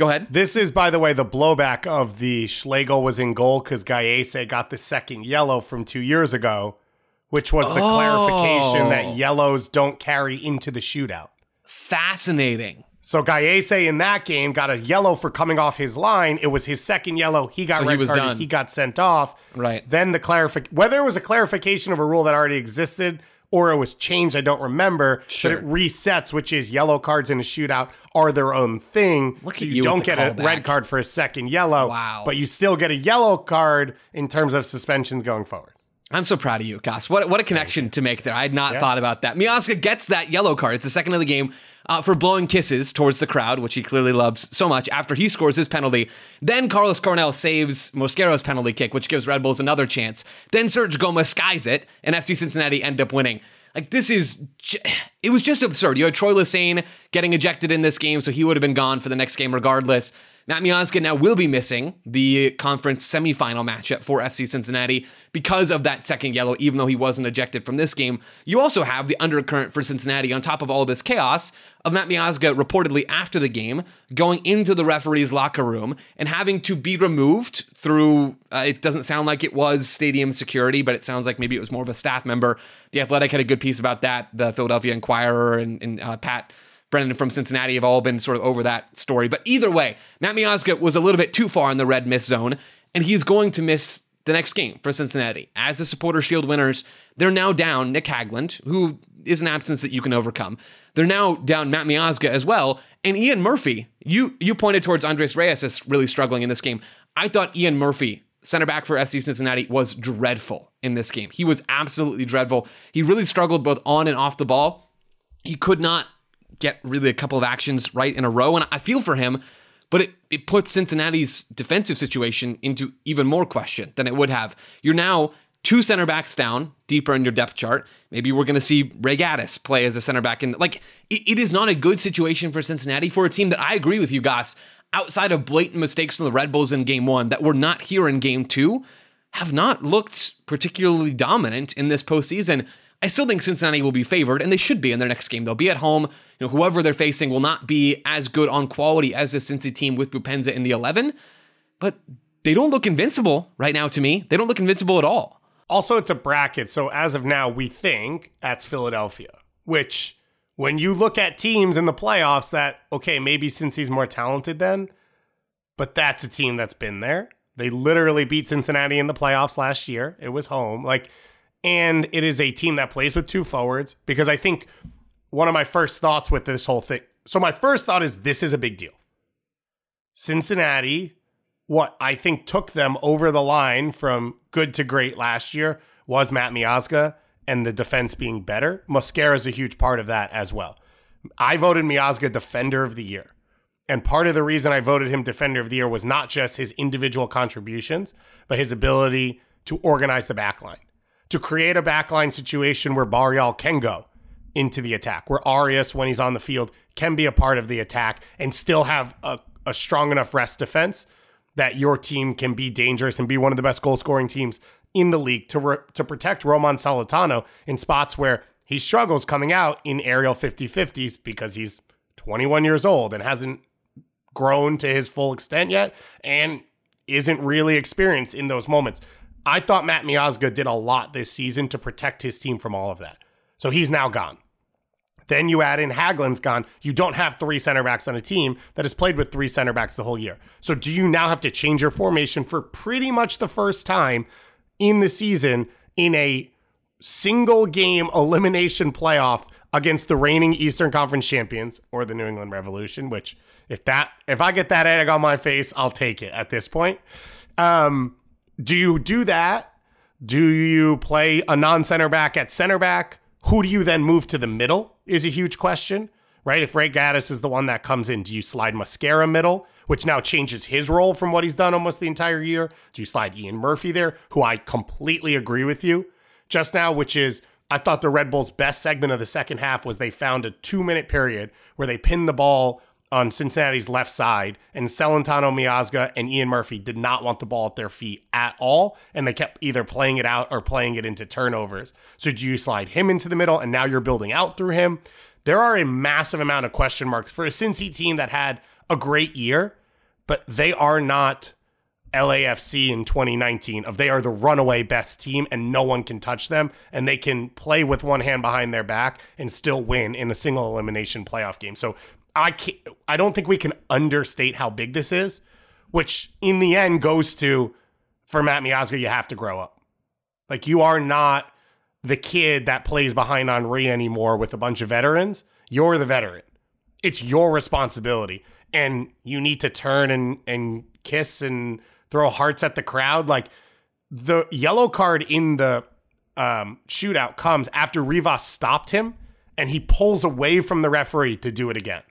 Go ahead. This is, by the way, the blowback of the Schlegel was in goal because Gallese got the second yellow from two years ago, which was the clarification that oh. yellows don't carry into the shootout. Fascinating. So Gallese in that game got a yellow for coming off his line. It was his second yellow. He got So he red was carded. done. He got sent off. Right. Then the clarific whether it was a clarification of a rule that already existed or it was changed, I don't remember. Sure. But it resets, which is yellow cards in a shootout are their own thing. Look so you, you don't get a red card for a second yellow. Wow. But you still get a yellow card in terms of suspensions going forward. I'm so proud of you, Gass. What what a connection to make there. I had not thought about that. Miazga gets that yellow card. It's the second of the game uh, for blowing kisses towards the crowd, which he clearly loves so much. After he scores his penalty, then Carlos Coronel saves Mosquera's penalty kick, which gives Red Bulls another chance. Then Serge Gomez skies it, and FC Cincinnati end up winning. Like this is, j- it was just absurd. You had Troy Lassane getting ejected in this game, so he would have been gone for the next game regardless. Matt Miazga now will be missing the conference semifinal matchup for FC Cincinnati because of that second yellow, even though he wasn't ejected from this game. You also have the undercurrent for Cincinnati on top of all this chaos of Matt Miazga reportedly after the game going into the referee's locker room and having to be removed through, uh, it doesn't sound like it was stadium security, but it sounds like maybe it was more of a staff member. The Athletic had a good piece about that. The Philadelphia Inquirer and, and uh, Pat Brennan from Cincinnati have all been sort of over that story. But either way, Matt Miazga was a little bit too far in the red miss zone, and he's going to miss the next game for Cincinnati. As the Supporter Shield winners, they're now down Nick Hagglund, who is an absence that you can overcome. They're now down Matt Miazga as well, and Ian Murphy. You you pointed towards Andres Reyes as really struggling in this game. I thought Ian Murphy, center back for FC Cincinnati, was dreadful in this game. He was absolutely dreadful. He really struggled both on and off the ball. He could not get really a couple of actions right in a row. And I feel for him, but it, it puts Cincinnati's defensive situation into even more question than it would have. You're now two center backs down, deeper in your depth chart. Maybe we're going to see Ray Gaddis play as a center back. And like, it, it is not a good situation for Cincinnati for a team that I agree with you, Gass, outside of blatant mistakes from the Red Bulls in game one that were not here in game two, have not looked particularly dominant in this postseason. I still think Cincinnati will be favored, and they should be in their next game. They'll be at home. You know, whoever they're facing will not be as good on quality as the Cincy team with Boupendza in the 11, but they don't look invincible right now to me. They don't look invincible at all. Also, it's a bracket. So as of now, we think that's Philadelphia, which when you look at teams in the playoffs, that, okay, maybe since he's more talented then, but that's a team that's been there. They literally beat Cincinnati in the playoffs last year. It was home. Like, and it is a team that plays with two forwards because I think one of my first thoughts with this whole thing. So my first thought is this is a big deal. Cincinnati, what I think took them over the line from good to great last year was Matt Miazga and the defense being better. Mosquera is a huge part of that as well. I voted Miazga defender of the year. And part of the reason I voted him defender of the year was not just his individual contributions, but his ability to organize the backline, to create a backline situation where Barreal can go into the attack, where Arias, when he's on the field, can be a part of the attack and still have a, a strong enough rest defense that your team can be dangerous and be one of the best goal scoring teams in the league to re- to protect Roman Celentano in spots where he struggles coming out in aerial 50-50s because he's 21 years old and hasn't grown to his full extent yet and isn't really experienced in those moments. I thought Matt Miazga did a lot this season to protect his team from all of that. So he's now gone. Then you add in Hagglund's gone. You don't have three center backs on a team that has played with three center backs the whole year. So do you now have to change your formation for pretty much the first time in the season in a single game elimination playoff against the reigning Eastern Conference champions or the New England Revolution, which if that if I get that egg on my face, I'll take it at this point. Um, do you do that? Do you play a non-center back at center back? Who do you then move to the middle is a huge question, right? If Ray Gaddis is the one that comes in, do you slide Mosquera middle, which now changes his role from what he's done almost the entire year? Do you slide Ian Murphy there, who I completely agree with you just now, which is I thought the Red Bulls' best segment of the second half was they found a two minute period where they pinned the ball on Cincinnati's left side, and Celentano Miazga and Ian Murphy did not want the ball at their feet at all, and they kept either playing it out or playing it into turnovers. So do you slide him into the middle, and now you're building out through him? There are a massive amount of question marks for a Cincy team that had a great year, but they are not LAFC in 2019 of they are the runaway best team and no one can touch them and they can play with one hand behind their back and still win in a single elimination playoff game. So I can't, I don't think we can understate how big this is, which in the end goes to for Matt Miazga, you have to grow up. Like you are not the kid that plays behind Henry anymore with a bunch of veterans. You're the veteran. It's your responsibility. And you need to turn and, and kiss and throw hearts at the crowd. Like the yellow card in the um, shootout comes after Rivas stopped him and he pulls away from the referee to do it again.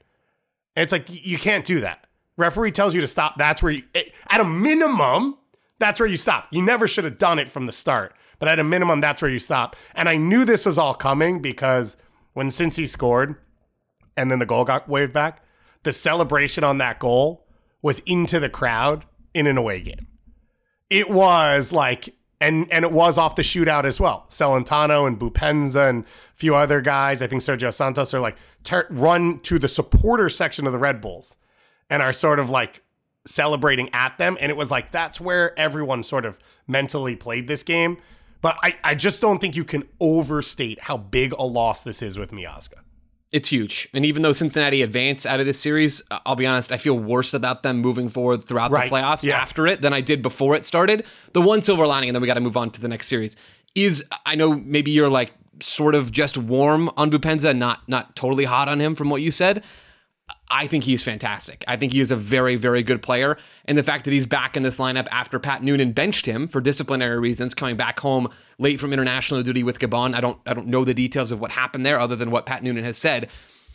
And it's like, you can't do that. Referee tells you to stop. That's where you, at a minimum, that's where you stop. You never should have done it from the start. But at a minimum, that's where you stop. And I knew this was all coming because when Cincy scored and then the goal got waved back, the celebration on that goal was into the crowd in an away game. It was like, and and it was off the shootout as well. Celentano and Boupendza and a few other guys, I think Sergio Santos are like ter- run to the supporter section of the Red Bulls and are sort of like celebrating at them. And it was like that's where everyone sort of mentally played this game. But I, I just don't think you can overstate how big a loss this is with Miazga. It's huge. And even though Cincinnati advanced out of this series, uh, I'll be honest, I feel worse about them moving forward throughout Right. the playoffs Yeah. after it than I did before it started. The one silver lining, and then we got to move on to the next series, is I know maybe you're like sort of just warm on Boupendza, not not totally hot on him from what you said. I think he's fantastic. I think he is a very, very good player. And the fact that he's back in this lineup after Pat Noonan benched him for disciplinary reasons, coming back home late from international duty with Gabon. I don't I don't know the details of what happened there other than what Pat Noonan has said.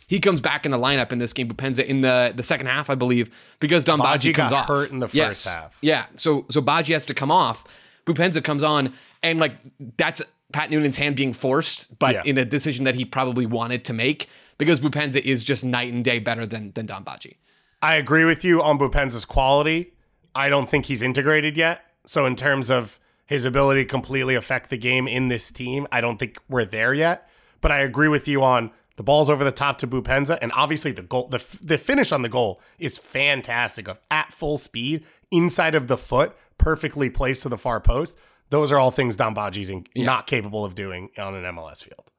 He comes back in the lineup in this game, Boupendza, in the, the second half, I believe, because Dom Badji Badji comes got off. hurt in the first Yes. half. Yeah. So so Badji has to come off. Boupendza comes on, and like that's Pat Noonan's hand being forced, but Yeah. in a decision that he probably wanted to make because Boupendza is just night and day better than than Dom Badji. I agree with you on Boupendza's quality. I don't think he's integrated yet. So in terms of his ability to completely affect the game in this team, I don't think we're there yet. But I agree with you on the balls over the top to Bupenza, and obviously the goal, the the finish on the goal is fantastic. Of at full speed, inside of the foot, perfectly placed to the far post. Those are all things Dom Badji's in- not capable of doing on an MLS field.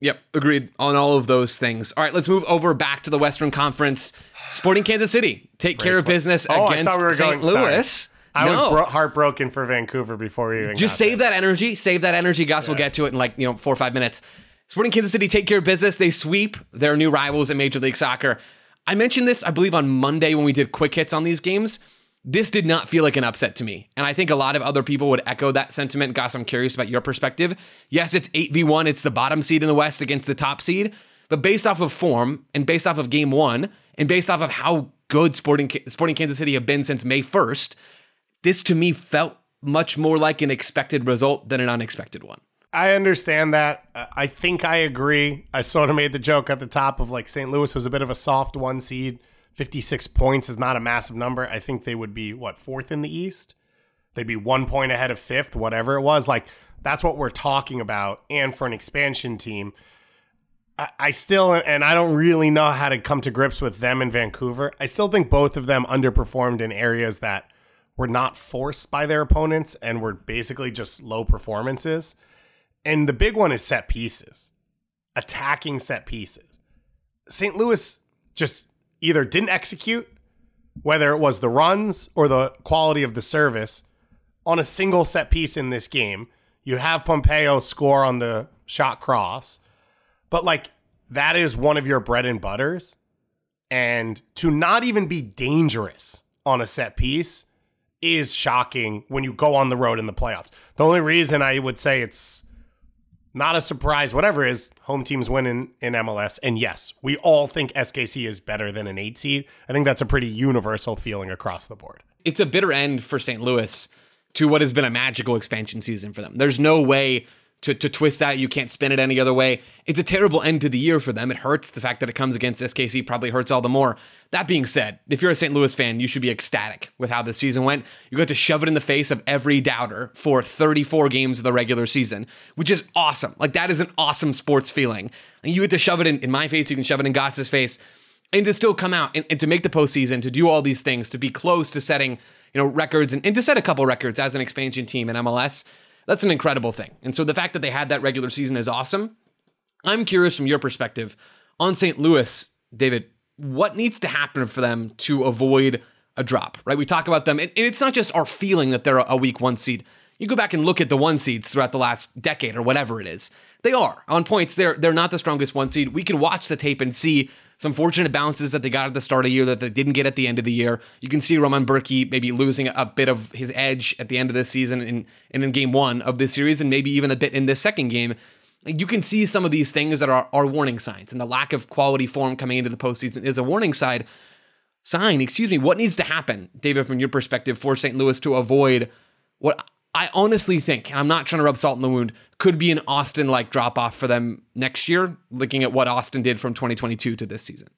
Yep, agreed on all of those things. All right, let's move over back to the Western Conference. Sporting Kansas City take care of business Oh, against we St. going- sorry. Louis. I No. was bro- heartbroken for Vancouver before we even Just save there. that energy. Save that energy, Gass. We'll get to it in like, you know, four or five minutes. Sporting Kansas City take care of business. They sweep their new rivals in Major League Soccer. I mentioned this, I believe, on Monday when we did quick hits on these games. This did not feel like an upset to me. And I think a lot of other people would echo that sentiment. Gass, I'm curious about your perspective. Yes, it's 8v1, it's the bottom seed in the West against the top seed. But based off of form and based off of game one and based off of how good Sporting, Sporting Kansas City have been since May 1st, this to me felt much more like an expected result than an unexpected one. I understand that. Uh, I think I agree. I sort of made the joke at the top of like St. Louis was a bit of a soft one seed. 56 points is not a massive number. I think they would be, what, fourth in the East? They'd be one point ahead of fifth, whatever it was. Like, that's what we're talking about. And for an expansion team, I, I still, and I don't really know how to come to grips with them in Vancouver. I still think both of them underperformed in areas that were not forced by their opponents and were basically just low performances. And the big one is set pieces, attacking set pieces. St. Louis just either didn't execute, whether it was the runs or the quality of the service, on a single set piece in this game. You have Pompeu score on the shot cross, but like that is one of your bread and butters. And to not even be dangerous on a set piece is shocking when you go on the road in the playoffs. The only reason I would say it's not a surprise, whatever is, home teams win in, in MLS. And yes, we all think SKC is better than an eight seed. I think that's a pretty universal feeling across the board. It's a bitter end for St. Louis to what has been a magical expansion season for them. There's no way to, to twist that. You can't spin it any other way. It's a terrible end to the year for them. It hurts. The fact that it comes against SKC probably hurts all the more. That being said, if you're a St. Louis fan, you should be ecstatic with how this season went. You got to shove it in the face of every doubter for 34 games of the regular season, which is awesome. Like, that is an awesome sports feeling. And you get to shove it in, in my face, you can shove it in Gass's face and to still come out and, and to make the postseason, to do all these things, to be close to setting, you know, records and, and to set a couple records as an expansion team in MLS, that's an incredible thing. And so the fact that they had that regular season is awesome. I'm curious from your perspective on St. Louis, David, what needs to happen for them to avoid a drop, right? We talk about them, and, it's not just our feeling that they're a week one seed. You go back and look at the one seeds throughout the last decade or whatever it is. They are on points. They're they're not the strongest one seed. We can watch the tape and see some fortunate bounces that they got at the start of the year that they didn't get at the end of the year. You can see Roman Bürki maybe losing a bit of his edge at the end of this season and, in game one of this series, and maybe even a bit in this second game. You can see some of these things that are, are warning signs, and the lack of quality form coming into the postseason is a warning side sign. Excuse me. What needs to happen, David, from your perspective, for St. Louis to avoid what I honestly think, and I'm not trying to rub salt in the wound, could be an Austin like drop off for them next year, looking at what Austin did from 2022 to this season.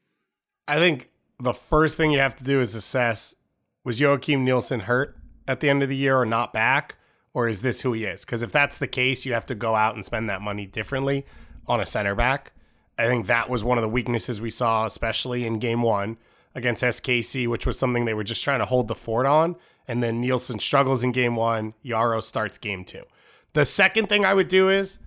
I think the first thing you have to do is assess was Joakim Nilsson hurt at the end of the year or not back? Or is this who he is? Because if that's the case, you have to go out and spend that money differently on a center back. I think that was one of the weaknesses we saw, especially in game one against SKC, which was something they were just trying to hold the fort on. And then Nilsson struggles in game one. Yaro starts game two. The second thing I would do is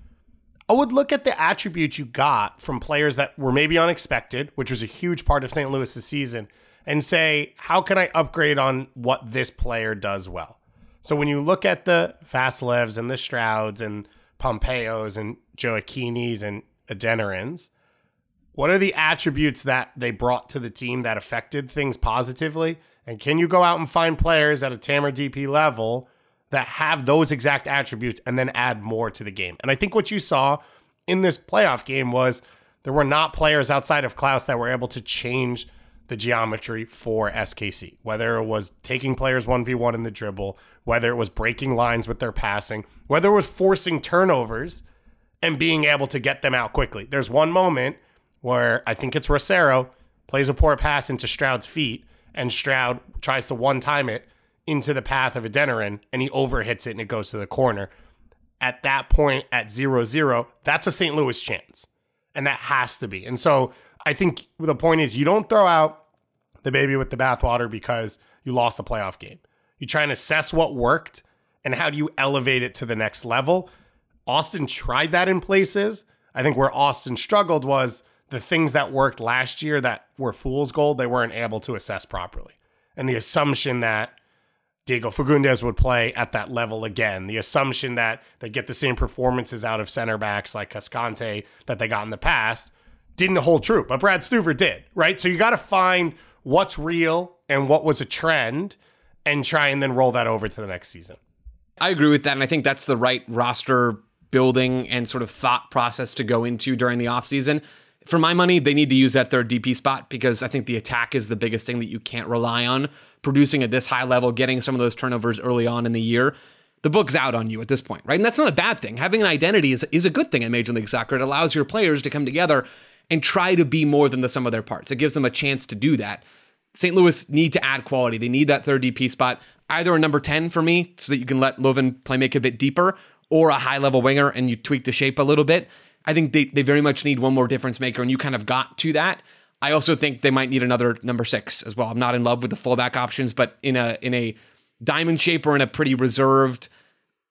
I would look at the attributes you got from players that were maybe unexpected, which was a huge part of St. Louis's season, and say, how can I upgrade on what this player does well? So when you look at the Vassilevs and the Strouds and Pompeus and Joaquinis and Adenirans, what are the attributes that they brought to the team that affected things positively? And can you go out and find players at a TAM or DP level that have those exact attributes and then add more to the game? And I think what you saw in this playoff game was there were not players outside of Klauss that were able to change the geometry for SKC, whether it was taking players 1v1 in the dribble, whether it was breaking lines with their passing, whether it was forcing turnovers and being able to get them out quickly. There's one moment where I think it's Rosero plays a poor pass into Stroud's feet, and Stroud tries to one time it into the path of a Adeniran, and he overhits it and it goes to the corner. At that point, at 0 0, that's a St. Louis chance. And that has to be. And so I think the point is you don't throw out the baby with the bathwater because you lost a playoff game. You try and assess what worked and how do you elevate it to the next level. Austin tried that in places. I think where Austin struggled was the things that worked last year that were fool's gold, they weren't able to assess properly. And the assumption that Diego Fagúndez would play at that level again. The assumption that they get the same performances out of center backs like Cascante that they got in the past didn't hold true, but Brad Stuver did, right? So you got to find what's real and what was a trend and try and then roll that over to the next season. I agree with that. And I think that's the right roster building and sort of thought process to go into during the offseason. For my money, they need to use that third DP spot because I think the attack is the biggest thing that you can't rely on producing at this high level, getting some of those turnovers early on in the year. The book's out on you at this point, right? And that's not a bad thing. Having an identity is, is a good thing in Major League Soccer. It allows your players to come together and try to be more than the sum of their parts. It gives them a chance to do that. St. Louis need to add quality. They need that third DP spot, either a number 10 for me, so that you can let Löwen play make a bit deeper, or a high level winger and you tweak the shape a little bit. I think they, they very much need one more difference maker, and you kind of got to that. I also think they might need another number six as well. I'm not in love with the fullback options, but in a in a diamond shape or in a pretty reserved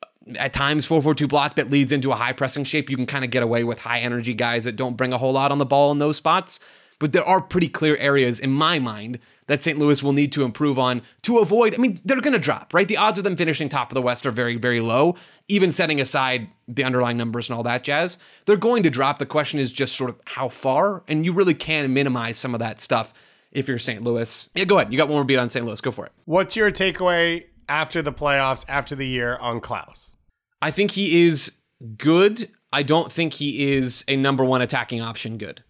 uh, at times 442 block that leads into a high pressing shape, you can kind of get away with high energy guys that don't bring a whole lot on the ball in those spots. But there are pretty clear areas in my mind that St. Louis will need to improve on to avoid. I mean, they're going to drop, right? The odds of them finishing top of the West are very, very low, even setting aside the underlying numbers and all that jazz. They're going to drop. The question is just sort of how far, and you really can minimize some of that stuff if you're St. Louis. Yeah, go ahead. You got one more beat on St. Louis. Go for it. What's your takeaway after the playoffs, after the year on Klauss? I think he is good. I don't think he is a number one attacking option good.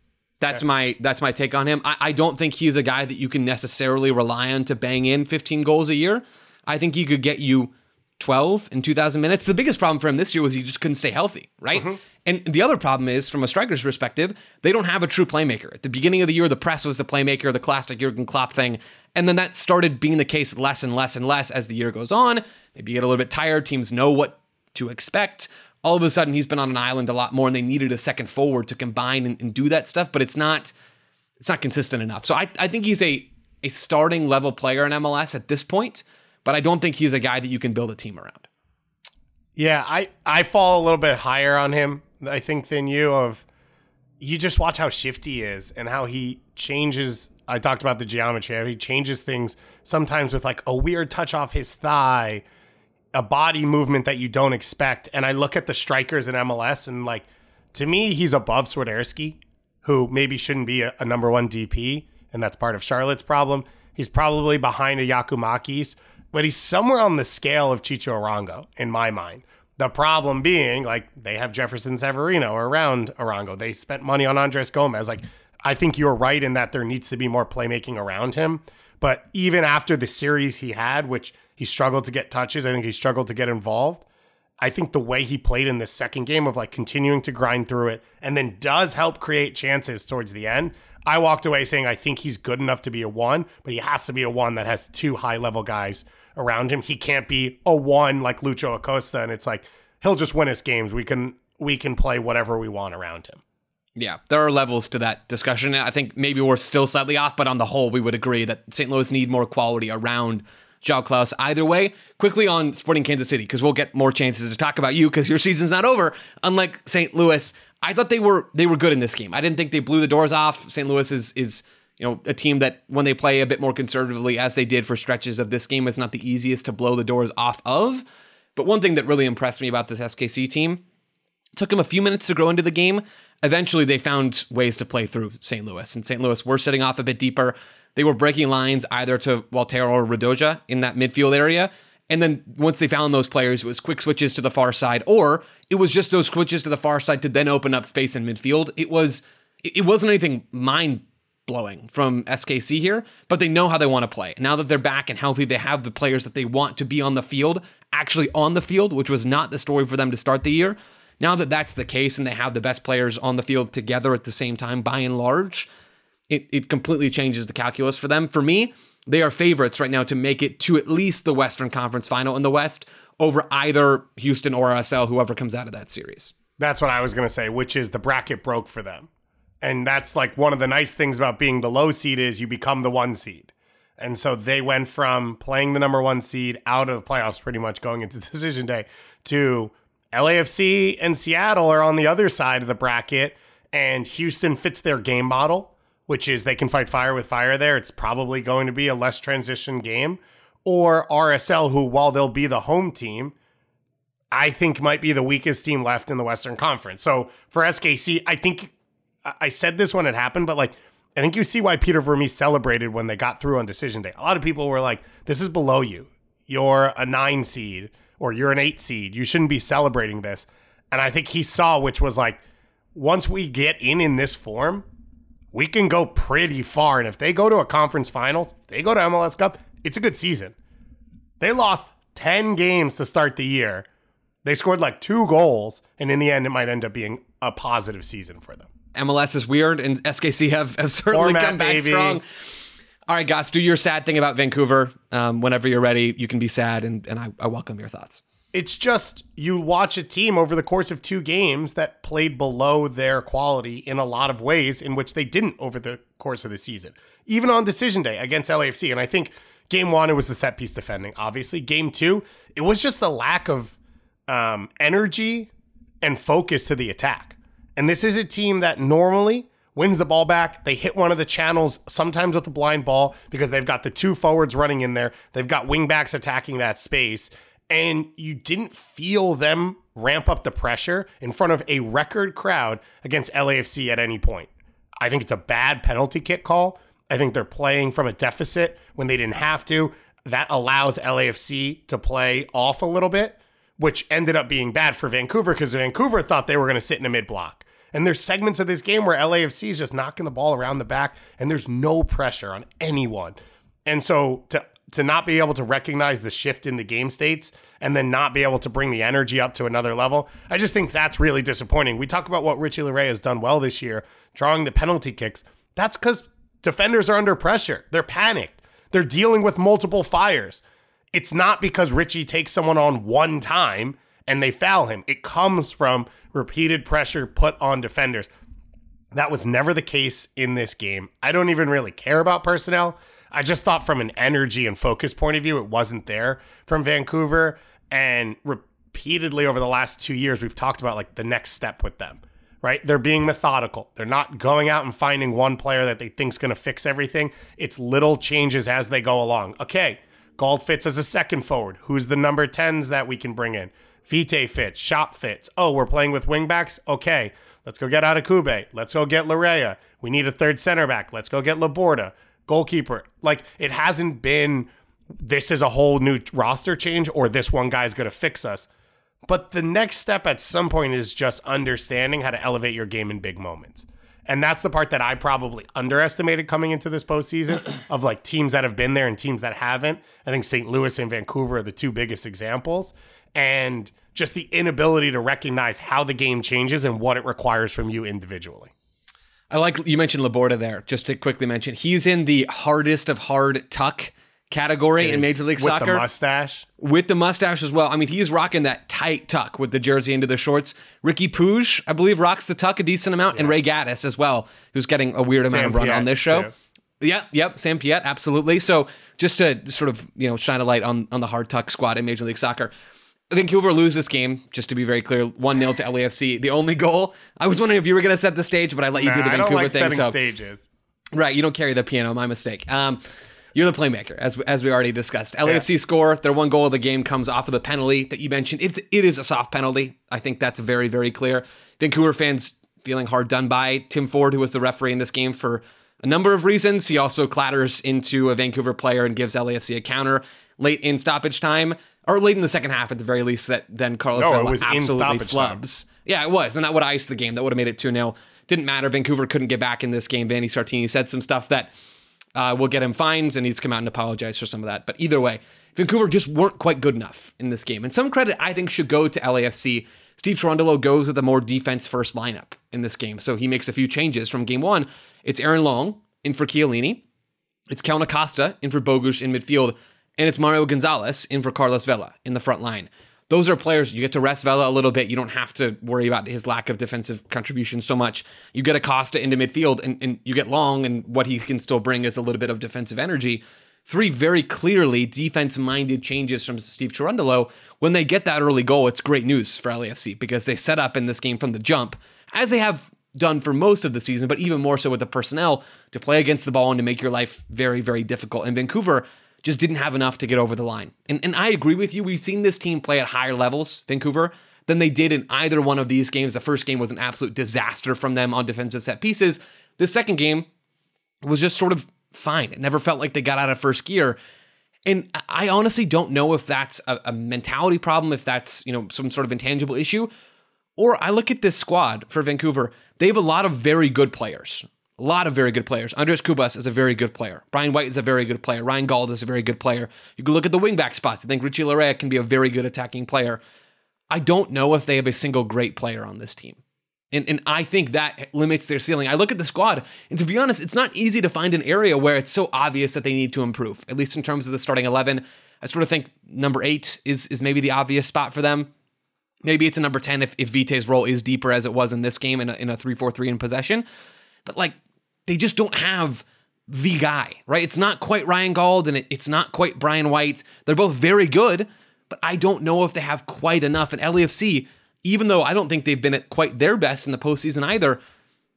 That's okay. my that's my take on him. I, I don't think he's a guy that you can necessarily rely on to bang in 15 goals a year. I think he could get you 12 in 2,000 minutes. The biggest problem for him this year was he just couldn't stay healthy, right? Mm-hmm. And the other problem is, from a striker's perspective, they don't have a true playmaker. At the beginning of the year, the press was the playmaker, the classic Jurgen Klopp thing. And then that started being the case less and less and less as the year goes on. Maybe you get a little bit tired. Teams know what to expect all of a sudden he's been on an island a lot more and they needed a second forward to combine and, and do that stuff, but it's not it's not consistent enough. So I, I think he's a a starting level player in MLS at this point, but I don't think he's a guy that you can build a team around. Yeah, I I fall a little bit higher on him, I think, than you of you just watch how shifty he is and how he changes I talked about the geometry, how he changes things sometimes with like a weird touch off his thigh a body movement that you don't expect. And I look at the strikers in MLS and like to me, he's above Swiderski, who maybe shouldn't be a, a, number one DP, and that's part of Charlotte's problem. He's probably behind a Giakoumakis, but he's somewhere on the scale of Chicho Arango in my mind. The problem being, like, they have Jefferson Savarino around Arango. They spent money on Andres Gomez. Like, I think you're right in that there needs to be more playmaking around him. But even after the series he had, which he struggled to get touches. I think he struggled to get involved. I think the way he played in this second game of like continuing to grind through it and then does help create chances towards the end. I walked away saying I think he's good enough to be a one, but he has to be a one that has two high level guys around him. He can't be a one like Lucho Acosta, and it's like he'll just win us games. We can we can play whatever we want around him. Yeah, there are levels to that discussion. I think maybe we're still slightly off, but on the whole, we would agree that St. Louis need more quality around João Klauss. either way. Quickly on Sporting Kansas City, because we'll get more chances to talk about you because your season's not over. Unlike St. Louis, I thought they were they were good in this game. I didn't think they blew the doors off. St. Louis is is you know a team that when they play a bit more conservatively, as they did for stretches of this game, is not the easiest to blow the doors off of. But one thing that really impressed me about this SKC team took them a few minutes to grow into the game. Eventually, they found ways to play through St. Louis, and St. Louis were sitting off a bit deeper. They were breaking lines either to Walter or Radoja in that midfield area. And then once they found those players, it was quick switches to the far side, or it was just those switches to the far side to then open up space in midfield. It was it wasn't anything mind blowing from SKC here, but they know how they want to play. Now that they're back and healthy, they have the players that they want to be on the field, actually on the field, which was not the story for them to start the year. Now that that's the case and they have the best players on the field together at the same time by and large, it, it completely changes the calculus for them. For me, they are favorites right now to make it to at least the Western Conference final in the West over either Houston or RSL, whoever comes out of that series. That's what I was going to say, which is the bracket broke for them. And that's like one of the nice things about being the low seed is you become the one seed. And so they went from playing the number one seed out of the playoffs pretty much going into decision day to LAFC and Seattle are on the other side of the bracket and Houston fits their game model which is they can fight fire with fire there. It's probably going to be a less transition game. or RSL, who, while they'll be the home team, I think might be the weakest team left in the Western Conference. So for SKC, I think I said this when it happened, but like, I think you see why Peter Vermes celebrated when they got through on decision day. A lot of people were like, this is below you. You're a nine seed or you're an eight seed. You shouldn't be celebrating this. And I think he saw, which was like, once we get in in this form, we can go pretty far. And if they go to a conference finals, they go to MLS Cup, it's a good season. They lost 10 games to start the year. They scored like two goals, and in the end, it might end up being a positive season for them. MLS is weird, and SKC have, have certainly Format, come back baby. strong. All right, guys, do your sad thing about Vancouver. Um, whenever you're ready, you can be sad, and, and I, I welcome your thoughts. It's just you watch a team over the course of two games that played below their quality in a lot of ways in which they didn't over the course of the season, even on decision day against LAFC. And I think game one, it was the set piece defending, obviously. Game two, it was just the lack of um, energy and focus to the attack. And this is a team that normally wins the ball back. They hit one of the channels, sometimes with the blind ball, because they've got the two forwards running in there. They've got wingbacks attacking that space. And you didn't feel them ramp up the pressure in front of a record crowd against LAFC at any point. I think it's a bad penalty kick call. I think they're playing from a deficit when they didn't have to. That allows LAFC to play off a little bit, which ended up being bad for Vancouver because Vancouver thought they were going to sit in a mid block. And there's segments of this game where LAFC is just knocking the ball around the back and there's no pressure on anyone. And so to to not be able to recognize the shift in the game states and then not be able to bring the energy up to another level, I just think that's really disappointing. We talk about what Richie Laryea has done well this year, drawing the penalty kicks. That's because defenders are under pressure. They're panicked. They're dealing with multiple fires. It's not because Richie takes someone on one time and they foul him. It comes from repeated pressure put on defenders. That was never the case in this game. I don't even really care about personnel. I just thought from an energy and focus point of view, it wasn't there from Vancouver. And repeatedly over the last two years, we've talked about like the next step with them, right? They're being methodical. They're not going out and finding one player that they think's going to fix everything. It's little changes as they go along. Okay, Gauld fits as a second forward. Who's the number 10s that we can bring in? Vite fits, Shop fits. Oh, we're playing with wingbacks? Okay, let's go get Adekugbe. Let's go get Laryea. We need a third center back. Let's go get Laborda. Goalkeeper. Like, it hasn't been this is a whole new roster change or this one guy's going to fix us. But the next step at some point is just understanding how to elevate your game in big moments. And that's the part that I probably underestimated coming into this postseason of like teams that have been there and teams that haven't. I think St. Louis and Vancouver are the two biggest examples. And just the inability to recognize how the game changes and what it requires from you individually. I like you mentioned Laborda there. Just to quickly mention, he's in the hardest of hard tuck category in Major League with Soccer With the mustache. with the mustache as well. I mean, he's rocking that tight tuck with the jersey into the shorts. Ricky Pouge, I believe, rocks the tuck a decent amount, and Ray Gaddis as well, who's getting a weird amount of run Piet, on this show. too. Yep, yep, Sam Piet, absolutely. So just to sort of you know shine a light on on the hard tuck squad in Major League Soccer. Vancouver lose this game, just to be very clear, 1 0 to LAFC. The only goal, I was wondering if you were going to set the stage, but I let you do Nah, the I don't Vancouver like thing. setting So stages. Right, you don't carry the piano. My mistake. Um, you're the playmaker, as as we already discussed. LAFC score their one goal of the game comes off of the penalty that you mentioned. It it is a soft penalty. I think that's very very clear. Vancouver fans feeling hard done by. Tim Ford, who was the referee in this game for a number of reasons, he also clatters into a Vancouver player and gives LAFC a counter late in stoppage time. Or late in the second half, at the very least, that then Carlos No, Vela absolutely stoppage time. flubs. Yeah, it was. And that would have iced the game. That would have made it 2 0. Didn't matter. Vancouver couldn't get back in this game. Vanni Sartini said some stuff that uh, will get him fines, and he's come out and apologized for some of that. But either way, Vancouver just weren't quite good enough in this game. And some credit, I think, should go to LAFC. Steve Cherundolo goes with a more defense first lineup in this game. So he makes a few changes from game one. It's Aaron Long in for Chiellini. It's Cal Acosta in for Bogusz in midfield, and it's Mario Gonzalez in for Carlos Vela in the front line. Those are players you get to rest Vela a little bit. You don't have to worry about his lack of defensive contribution so much. You get Acosta into midfield, and, and you get Long, and what he can still bring is a little bit of defensive energy. Three very clearly defense-minded changes from Steve Cherundolo. When they get that early goal, it's great news for LAFC because they set up in this game from the jump, as they have done for most of the season, but even more so with the personnel to play against the ball and to make your life very, very difficult. And Vancouver just didn't have enough to get over the line. And, and I agree with you. We've seen this team play at higher levels, Vancouver, than they did in either one of these games. The first game was an absolute disaster from them on defensive set pieces. The second game was just sort of fine. It never felt like they got out of first gear. And I honestly don't know if that's a, a, mentality problem, if that's, you know, some sort of intangible issue. Or I look at this squad for Vancouver, they have a lot of very good players. A lot of very good players. Andres Cubas is a very good player. Brian White is a very good player. Ryan Gauld is a very good player. You can look at the wingback spots. I think Richie Laryea can be a very good attacking player. I don't know if they have a single great player on this team. And, and I think that limits their ceiling. I look at the squad, and to be honest, it's not easy to find an area where it's so obvious that they need to improve, at least in terms of the starting 11. I sort of think number eight is, is maybe the obvious spot for them. Maybe it's a number 10 if, if Vite's role is deeper as it was in this game in a, in a 3 4 3 in possession. But like, they just don't have the guy, right? It's not quite Ryan Gauld and it, it's not quite Brian White. They're both very good, but I don't know if they have quite enough. And LAFC, even though I don't think they've been at quite their best in the postseason either,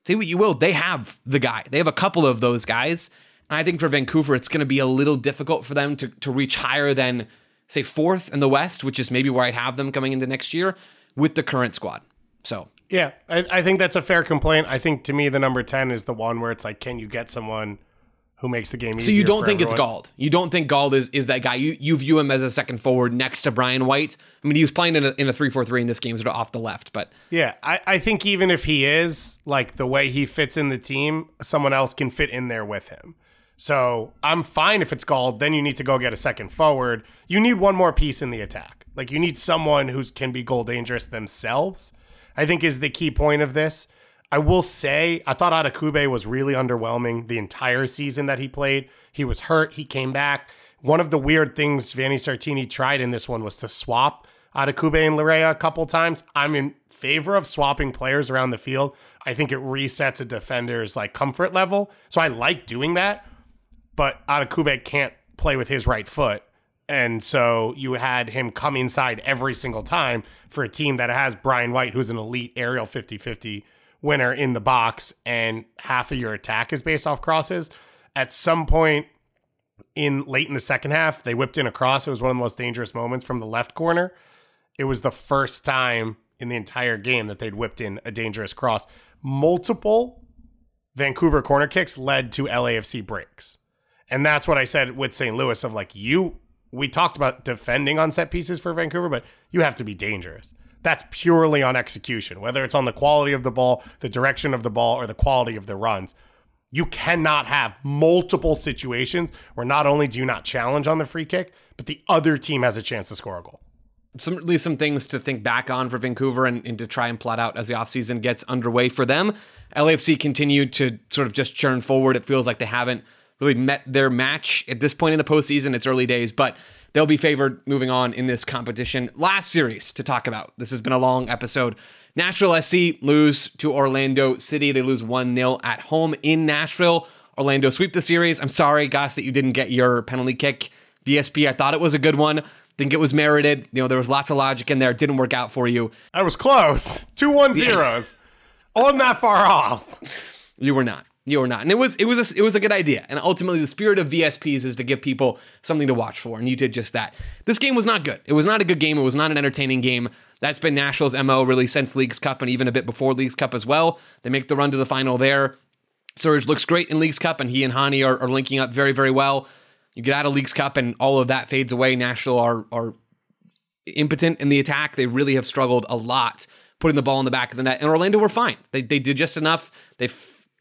say what you will, they have the guy. They have a couple of those guys. And I think for Vancouver, it's going to be a little difficult for them to, to reach higher than, say, fourth in the West, which is maybe where I'd have them coming into next year with the current squad. So, yeah, I, I think that's a fair complaint. I think to me, the number 10 is the one where it's like, can you get someone who makes the game easier. So you don't think everyone. it's Gauld? You don't think Gauld is is that guy? You you view him as a second forward next to Brian White? I mean, he was playing in a in a three four three in this game, sort of off the left, but yeah, I, I think even if he is like the way he fits in the team, someone else can fit in there with him. So I'm fine if it's Gauld. Then you need to go get a second forward. You need one more piece in the attack. Like you need someone who can be goal dangerous themselves. I think is the key point of this. I will say, I thought Adekugbe was really underwhelming the entire season that he played. He was hurt. He came back. One of the weird things Vanni Sartini tried in this one was to swap Adekugbe and Laryea a couple times. I'm in favor of swapping players around the field. I think it resets a defender's like comfort level. So I like doing that. But Adekugbe can't play with his right foot. And so you had him come inside every single time for a team that has Brian White, who's an elite aerial 50 50 winner in the box and half of your attack is based off crosses. At some point in late in the second half, they whipped in a cross. It was one of the most dangerous moments from the left corner. It was the first time in the entire game that they'd whipped in a dangerous cross. Multiple Vancouver corner kicks led to LAFC breaks. And that's what I said with St. Louis of like you we talked about defending on set pieces for Vancouver, but you have to be dangerous that's purely on execution, whether it's on the quality of the ball, the direction of the ball, or the quality of the runs. You cannot have multiple situations where not only do you not challenge on the free kick, but the other team has a chance to score a goal. Some, at least some things to think back on for Vancouver and, and to try and plot out as the offseason gets underway for them. LAFC continued to sort of just churn forward. It feels like they haven't really met their match at this point in the postseason. It's early days, but they'll be favored moving on in this competition. Last series to talk about. This has been a long episode. Nashville SC lose to Orlando City. They lose 1 0 at home in Nashville. Orlando sweep the series. I'm sorry, Gass, that you didn't get your penalty kick. VSP, I thought it was a good one. Think it was merited. You know, there was lots of logic in there. It didn't work out for you. I was close. Two one zeros. On that far off. You were not. You were not, and it was it was a, it was a good idea. And ultimately, the spirit of VSPs is to give people something to watch for, and you did just that. This game was not good. It was not a good game. It was not an entertaining game. That's been Nashville's mo really since Leagues Cup, and even a bit before Leagues Cup as well. They make the run to the final there. Surge looks great in Leagues Cup, and he and Hany are, are linking up very very well. You get out of Leagues Cup, and all of that fades away. Nashville are are impotent in the attack. They really have struggled a lot putting the ball in the back of the net. And Orlando were fine. They, they did just enough. They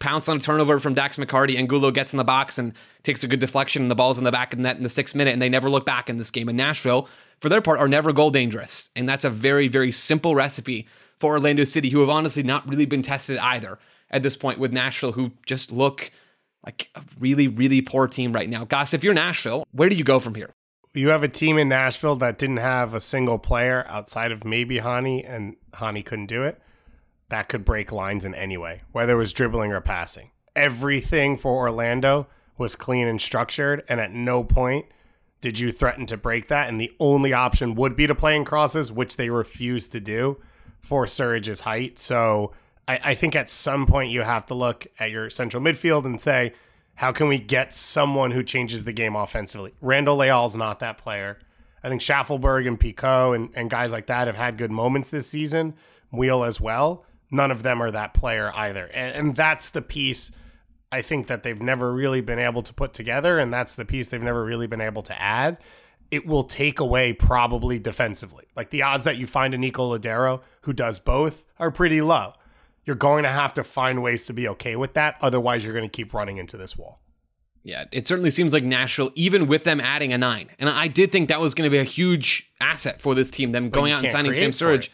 pounce on a turnover from Dax McCarty, and Gulo gets in the box and takes a good deflection, and the ball's in the back of the net in the sixth minute, and they never look back in this game. And Nashville, for their part, are never goal dangerous. And that's a very, very simple recipe for Orlando City, who have honestly not really been tested either at this point with Nashville, who just look like a really, really poor team right now. Gass, if you're Nashville, where do you go from here? You have a team in Nashville that didn't have a single player outside of maybe Hany, and Hany couldn't do it that could break lines in any way, whether it was dribbling or passing. Everything for Orlando was clean and structured, and at no point did you threaten to break that. And the only option would be to play in crosses, which they refused to do for Surge's height. So I, I think at some point you have to look at your central midfield and say, How can we get someone who changes the game offensively? Randall Leal's not that player. I think Shaffelburg and Picault and, and guys like that have had good moments this season. Wheel as well. None of them are that player either. And, and that's the piece I think that they've never really been able to put together. And that's the piece they've never really been able to add. It will take away probably defensively. Like the odds that you find a Nico Lodeiro who does both are pretty low. You're going to have to find ways to be okay with that. Otherwise, you're going to keep running into this wall. Yeah, it certainly seems like Nashville, even with them adding a nine, and I did think that was going to be a huge asset for this team. Them going out and signing Sam Surridge.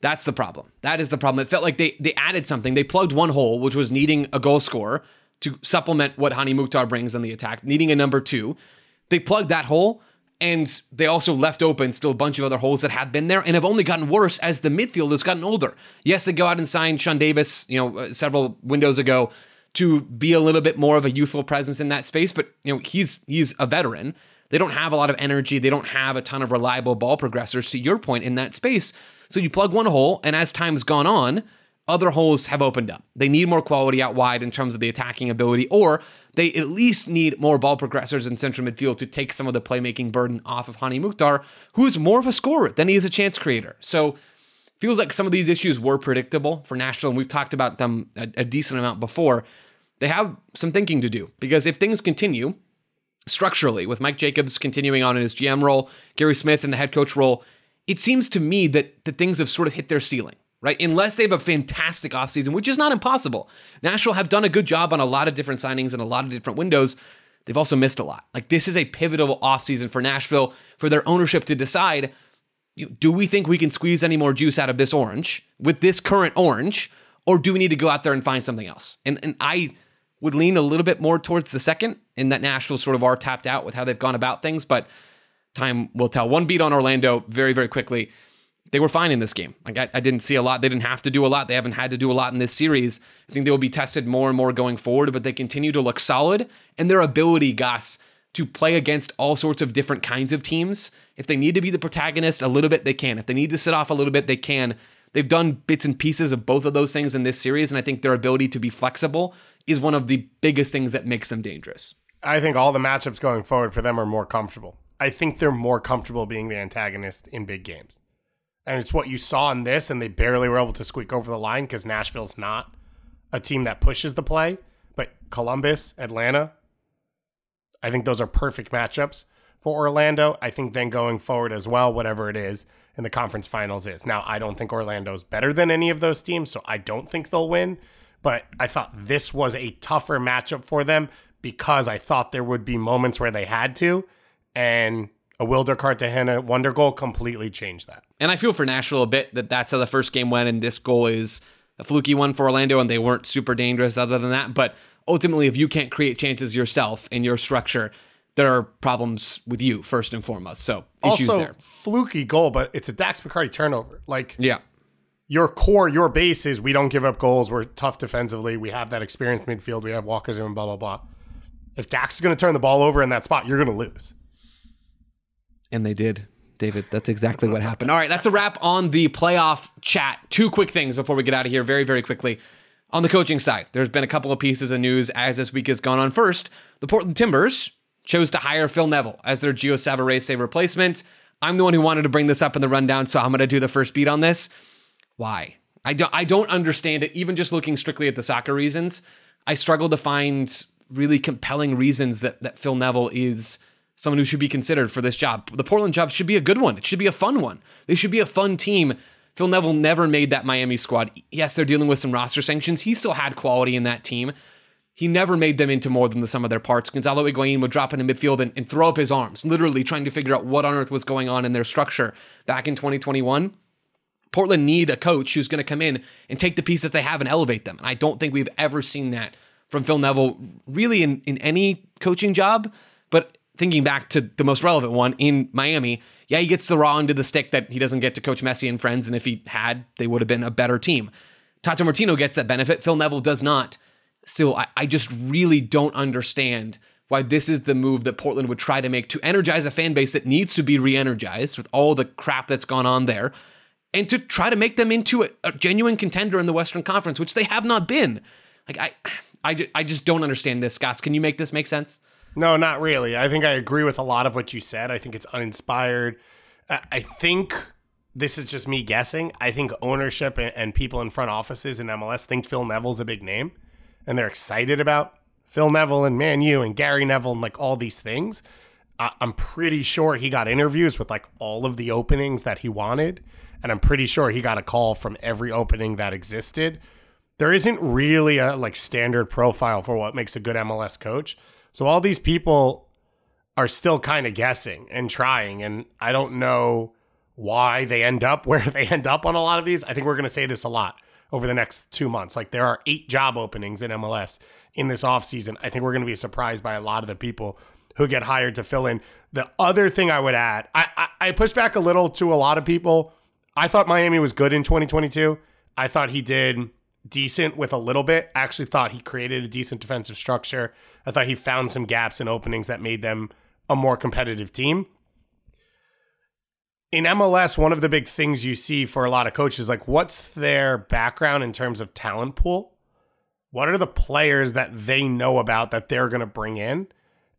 That's the problem. That is the problem. It felt like they they added something. They plugged one hole, which was needing a goal scorer to supplement what Hany Mukhtar brings in the attack, needing a number two. They plugged that hole, and they also left open still a bunch of other holes that have been there and have only gotten worse as the midfield has gotten older. Yes, they go out and sign Sean Davis, you know, uh, several windows ago to be a little bit more of a youthful presence in that space, but you know, he's he's a veteran. They don't have a lot of energy. They don't have a ton of reliable ball progressors to your point in that space. So you plug one hole and as time's gone on, other holes have opened up. They need more quality out wide in terms of the attacking ability, or they at least need more ball progressors in central midfield to take some of the playmaking burden off of Hany Mukhtar, who is more of a scorer than he is a chance creator. So feels like some of these issues were predictable for Nashville, and we've talked about them a, a decent amount before. They have some thinking to do because if things continue structurally with Mike Jacobs continuing on in his GM role, Gary Smith in the head coach role, it seems to me that the things have sort of hit their ceiling right? Unless they have a fantastic offseason, which is not impossible. Nashville have done a good job on a lot of different signings and a lot of different windows. They've also missed a lot. Like this is a pivotal offseason for Nashville for their ownership to decide do we think we can squeeze any more juice out of this orange with this current orange, or do we need to go out there and find something else? And and I would lean a little bit more towards the second, in that Nashville sort of are tapped out with how they've gone about things, but time will tell. One beat on Orlando very, very quickly. They were fine in this game. Like I, I, didn't see a lot. They didn't have to do a lot. They haven't had to do a lot in this series. I think they will be tested more and more going forward, but they continue to look solid. And their ability, Gus, to play against all sorts of different kinds of teams. If they need to be the protagonist a little bit, they can. If they need to sit off a little bit, they can. They've done bits and pieces of both of those things in this series, and I think their ability to be flexible is one of the biggest things that makes them dangerous. I think all the matchups going forward for them are more comfortable. I think they're more comfortable being the antagonist in big games. And it's what you saw in this, and they barely were able to squeak over the line because Nashville's not a team that pushes the play. But Columbus, Atlanta, I think those are perfect matchups for Orlando. I think then going forward as well, whatever it is in the conference finals is. Now, I don't think Orlando's better than any of those teams, so I don't think they'll win. But I thought this was a tougher matchup for them because I thought there would be moments where they had to. And a Wilder Cartagena wonder goal completely changed that. And I feel for Nashville a bit that that's how the first game went, and this goal is a fluky one for Orlando, and they weren't super dangerous other than that. But ultimately, if you can't create chances yourself in your structure, there are problems with you first and foremost. So issues also, there. fluky goal, but it's a Dax McCarty turnover. Like yeah, your core, your base is we don't give up goals. We're tough defensively. We have that experienced midfield. We have Walker's and blah blah blah. If Dax is going to turn the ball over in that spot, you're going to lose. And they did. David, that's exactly what happened. All right, that's a wrap on the playoff chat. Two quick things before we get out of here, very, very quickly. On the coaching side, there's been a couple of pieces of news as this week has gone on. First, the Portland Timbers chose to hire Phil Neville as their Gio Savarese replacement. I'm the one who wanted to bring this up in the rundown, so I'm going to do the first beat on this. Why? I don't, I don't understand it, even just looking strictly at the soccer reasons. I struggle to find really compelling reasons that, that Phil Neville is someone who should be considered for this job. The Portland job should be a good one. It should be a fun one. They should be a fun team. Phil Neville never made that Miami squad. Yes, they're dealing with some roster sanctions. He still had quality in that team. He never made them into more than the sum of their parts. Gonzalo Higuain would drop into midfield and, and throw up his arms, literally trying to figure out what on earth was going on in their structure back in 2021. Portland need a coach who's going to come in and take the pieces they have and elevate them. And I don't think we've ever seen that from Phil Neville, really in, in any coaching job. But thinking back to the most relevant one in Miami, yeah, he gets the raw end of the stick that he doesn't get to coach Messi and friends. And if he had, they would have been a better team. Tata Martino gets that benefit. Phil Neville does not. Still, I, I just really don't understand why this is the move that Portland would try to make to energize a fan base that needs to be re energized with all the crap that's gone on there and to try to make them into a, a, genuine contender in the Western Conference, which they have not been. Like I I, I just don't understand this, Scott. Can you make this make sense? No, not really. I think I agree with a lot of what you said. I think it's uninspired. I think this is just me guessing. I think ownership and, and people in front offices in MLS think Phil Neville's a big name and they're excited about Phil Neville and Man U and Gary Neville and like all these things. I'm pretty sure he got interviews with like all of the openings that he wanted. And I'm pretty sure he got a call from every opening that existed. There isn't really a like standard profile for what makes a good MLS coach. So all these people are still kind of guessing and trying. And I don't know why they end up where they end up on a lot of these. I think we're going to say this a lot over the next two months. Like there are eight job openings in MLS in this offseason. I think we're going to be surprised by a lot of the people who get hired to fill in. The other thing I would add, I, I, I pushed back a little to a lot of people. I thought Miami was good in 2022. I thought he did decent with a little bit. I actually thought he created a decent defensive structure. I thought he found some gaps and openings that made them a more competitive team. In MLS, one of the big things you see for a lot of coaches, like what's their background in terms of talent pool? What are the players that they know about that they're going to bring in?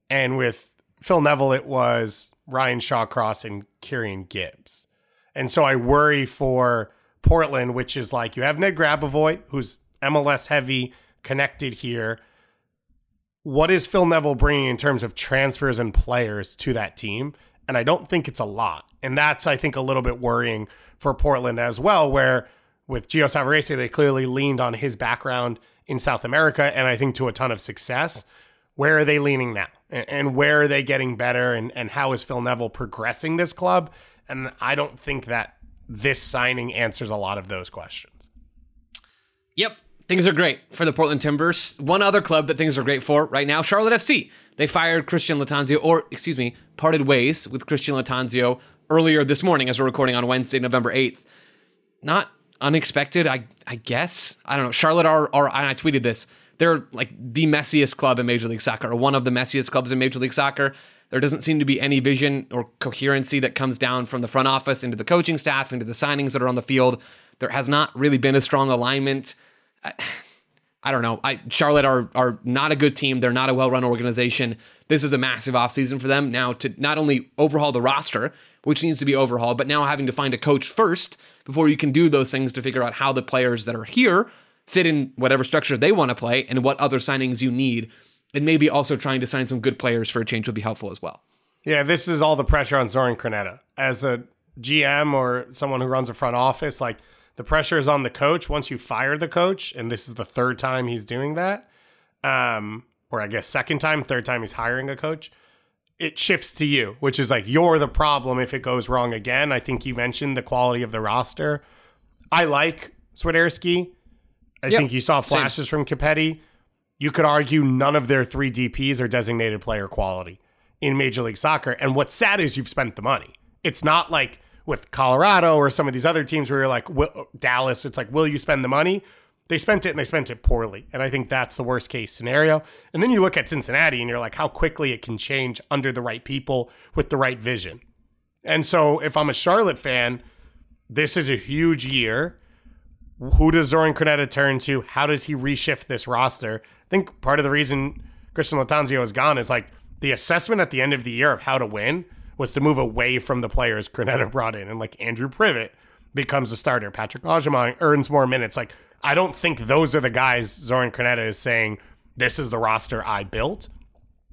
And with Phil Neville, it was Ryan Shawcross and Kieran Gibbs. And so I worry for Portland, which is like you have Ned Grabavoy, who's MLS heavy, connected here. What is Phil Neville bringing in terms of transfers and players to that team? And I don't think it's a lot. And that's, I think, a little bit worrying for Portland as well, where with Gio Savarese, they clearly leaned on his background in South America, and I think to a ton of success. Where are they leaning now? And where are they getting better? And, and how is Phil Neville progressing this club? And I don't think that this signing answers a lot of those questions. Yep. Things are great for the Portland Timbers. One other club that things are great for right now, Charlotte FC. They fired Christian Lattanzio, or excuse me, parted ways with Christian Lattanzio earlier this morning as we're recording on Wednesday, November 8th. Not unexpected, I I guess. I don't know. Charlotte are, are I tweeted this. They're like the messiest club in Major League Soccer, or one of the messiest clubs in Major League Soccer. There doesn't seem to be any vision or coherency that comes down from the front office into the coaching staff, into the signings that are on the field. There has not really been a strong alignment. I, I don't know. I Charlotte are are not a good team. They're not a well-run organization. This is a massive offseason for them now to not only overhaul the roster, which needs to be overhauled, but now having to find a coach first before you can do those things to figure out how the players that are here fit in whatever structure they want to play and what other signings you need. And maybe also trying to sign some good players for a change would be helpful as well. Yeah, this is all the pressure on Zoran Krneta. As a GM or someone who runs a front office, like the pressure is on the coach once you fire the coach, and this is the third time he's doing that. Um, or I guess second time, third time he's hiring a coach. It shifts to you, which is like you're the problem if it goes wrong again. I think you mentioned the quality of the roster. I like Swiderski. I Yep, think you saw flashes from Copetti. You could argue none of their three DPs are designated player quality in Major League Soccer. And what's sad is you've spent the money. It's not like with Colorado or some of these other teams where you're like will, Dallas. It's like, will you spend the money? They spent it and they spent it poorly. And I think that's the worst case scenario. And then you look at Cincinnati and you're like, how quickly it can change under the right people with the right vision. And so if I'm a Charlotte fan, this is a huge year. Who does Zoran Krneta turn to? How does he reshift this roster? I think part of the reason Christian Lattanzio is gone is like the assessment at the end of the year of how to win was to move away from the players Krneta brought in. And like Andrew Privett becomes a starter. Patrick Agyemang earns more minutes. Like, I don't think those are the guys Zoran Krneta is saying, this is the roster I built.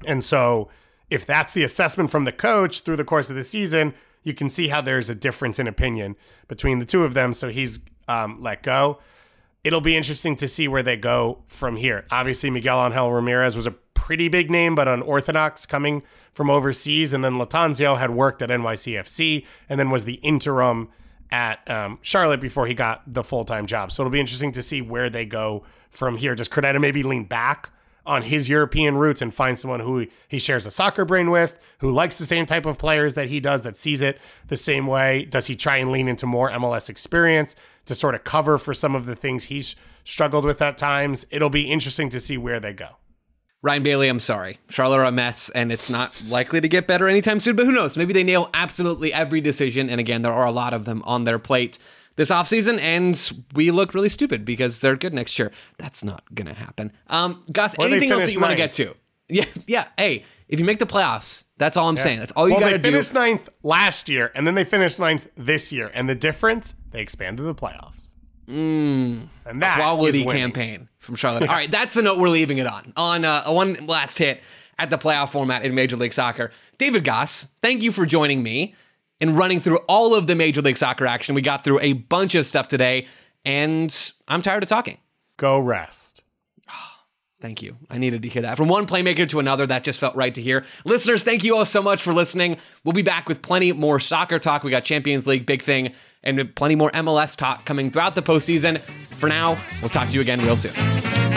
And so if that's the assessment from the coach through the course of the season, you can see how there's a difference in opinion between the two of them. So he's um, let go. It'll be interesting to see where they go from here. Obviously, Miguel Angel Ramirez was a pretty big name, but unorthodox coming from overseas. And then Lattanzio had worked at NYCFC and then was the interim at um, Charlotte before he got the full time job. So it'll be interesting to see where they go from here. Does Krneta maybe lean back on his European roots and find someone who he shares a soccer brain with, who likes the same type of players that he does, that sees it the same way? Does he try and lean into more MLS experience to sort of cover for some of the things he's struggled with at times? It'll be interesting to see where they go. Ryan Bailey, I'm sorry. Charlotte are a mess, and it's not likely to get better anytime soon, but who knows? Maybe they nail absolutely every decision. And again, there are a lot of them on their plate. this offseason and we look really stupid because they're good next year. That's not gonna happen. Um, Gus, Or anything else that you want to get to? Yeah, yeah. Hey, if you make the playoffs, that's all I'm saying. That's all you well, gotta do. they finished ninth last year, and then they finished ninth this year. And the difference, they expanded the playoffs. Mm, and that quality campaign from Charlotte. All right, that's the note we're leaving it on. On uh, one last hit at the playoff format in Major League Soccer. David Gass, thank you for joining me and running through all of the Major League Soccer action. We got through a bunch of stuff today, and I'm tired of talking. Go rest. Thank you. I needed to hear that. From one playmaker to another, that just felt right to hear. Listeners, thank you all so much for listening. We'll be back with plenty more soccer talk. We got Champions League, big thing, and plenty more MLS talk coming throughout the postseason. For now, we'll talk to you again real soon.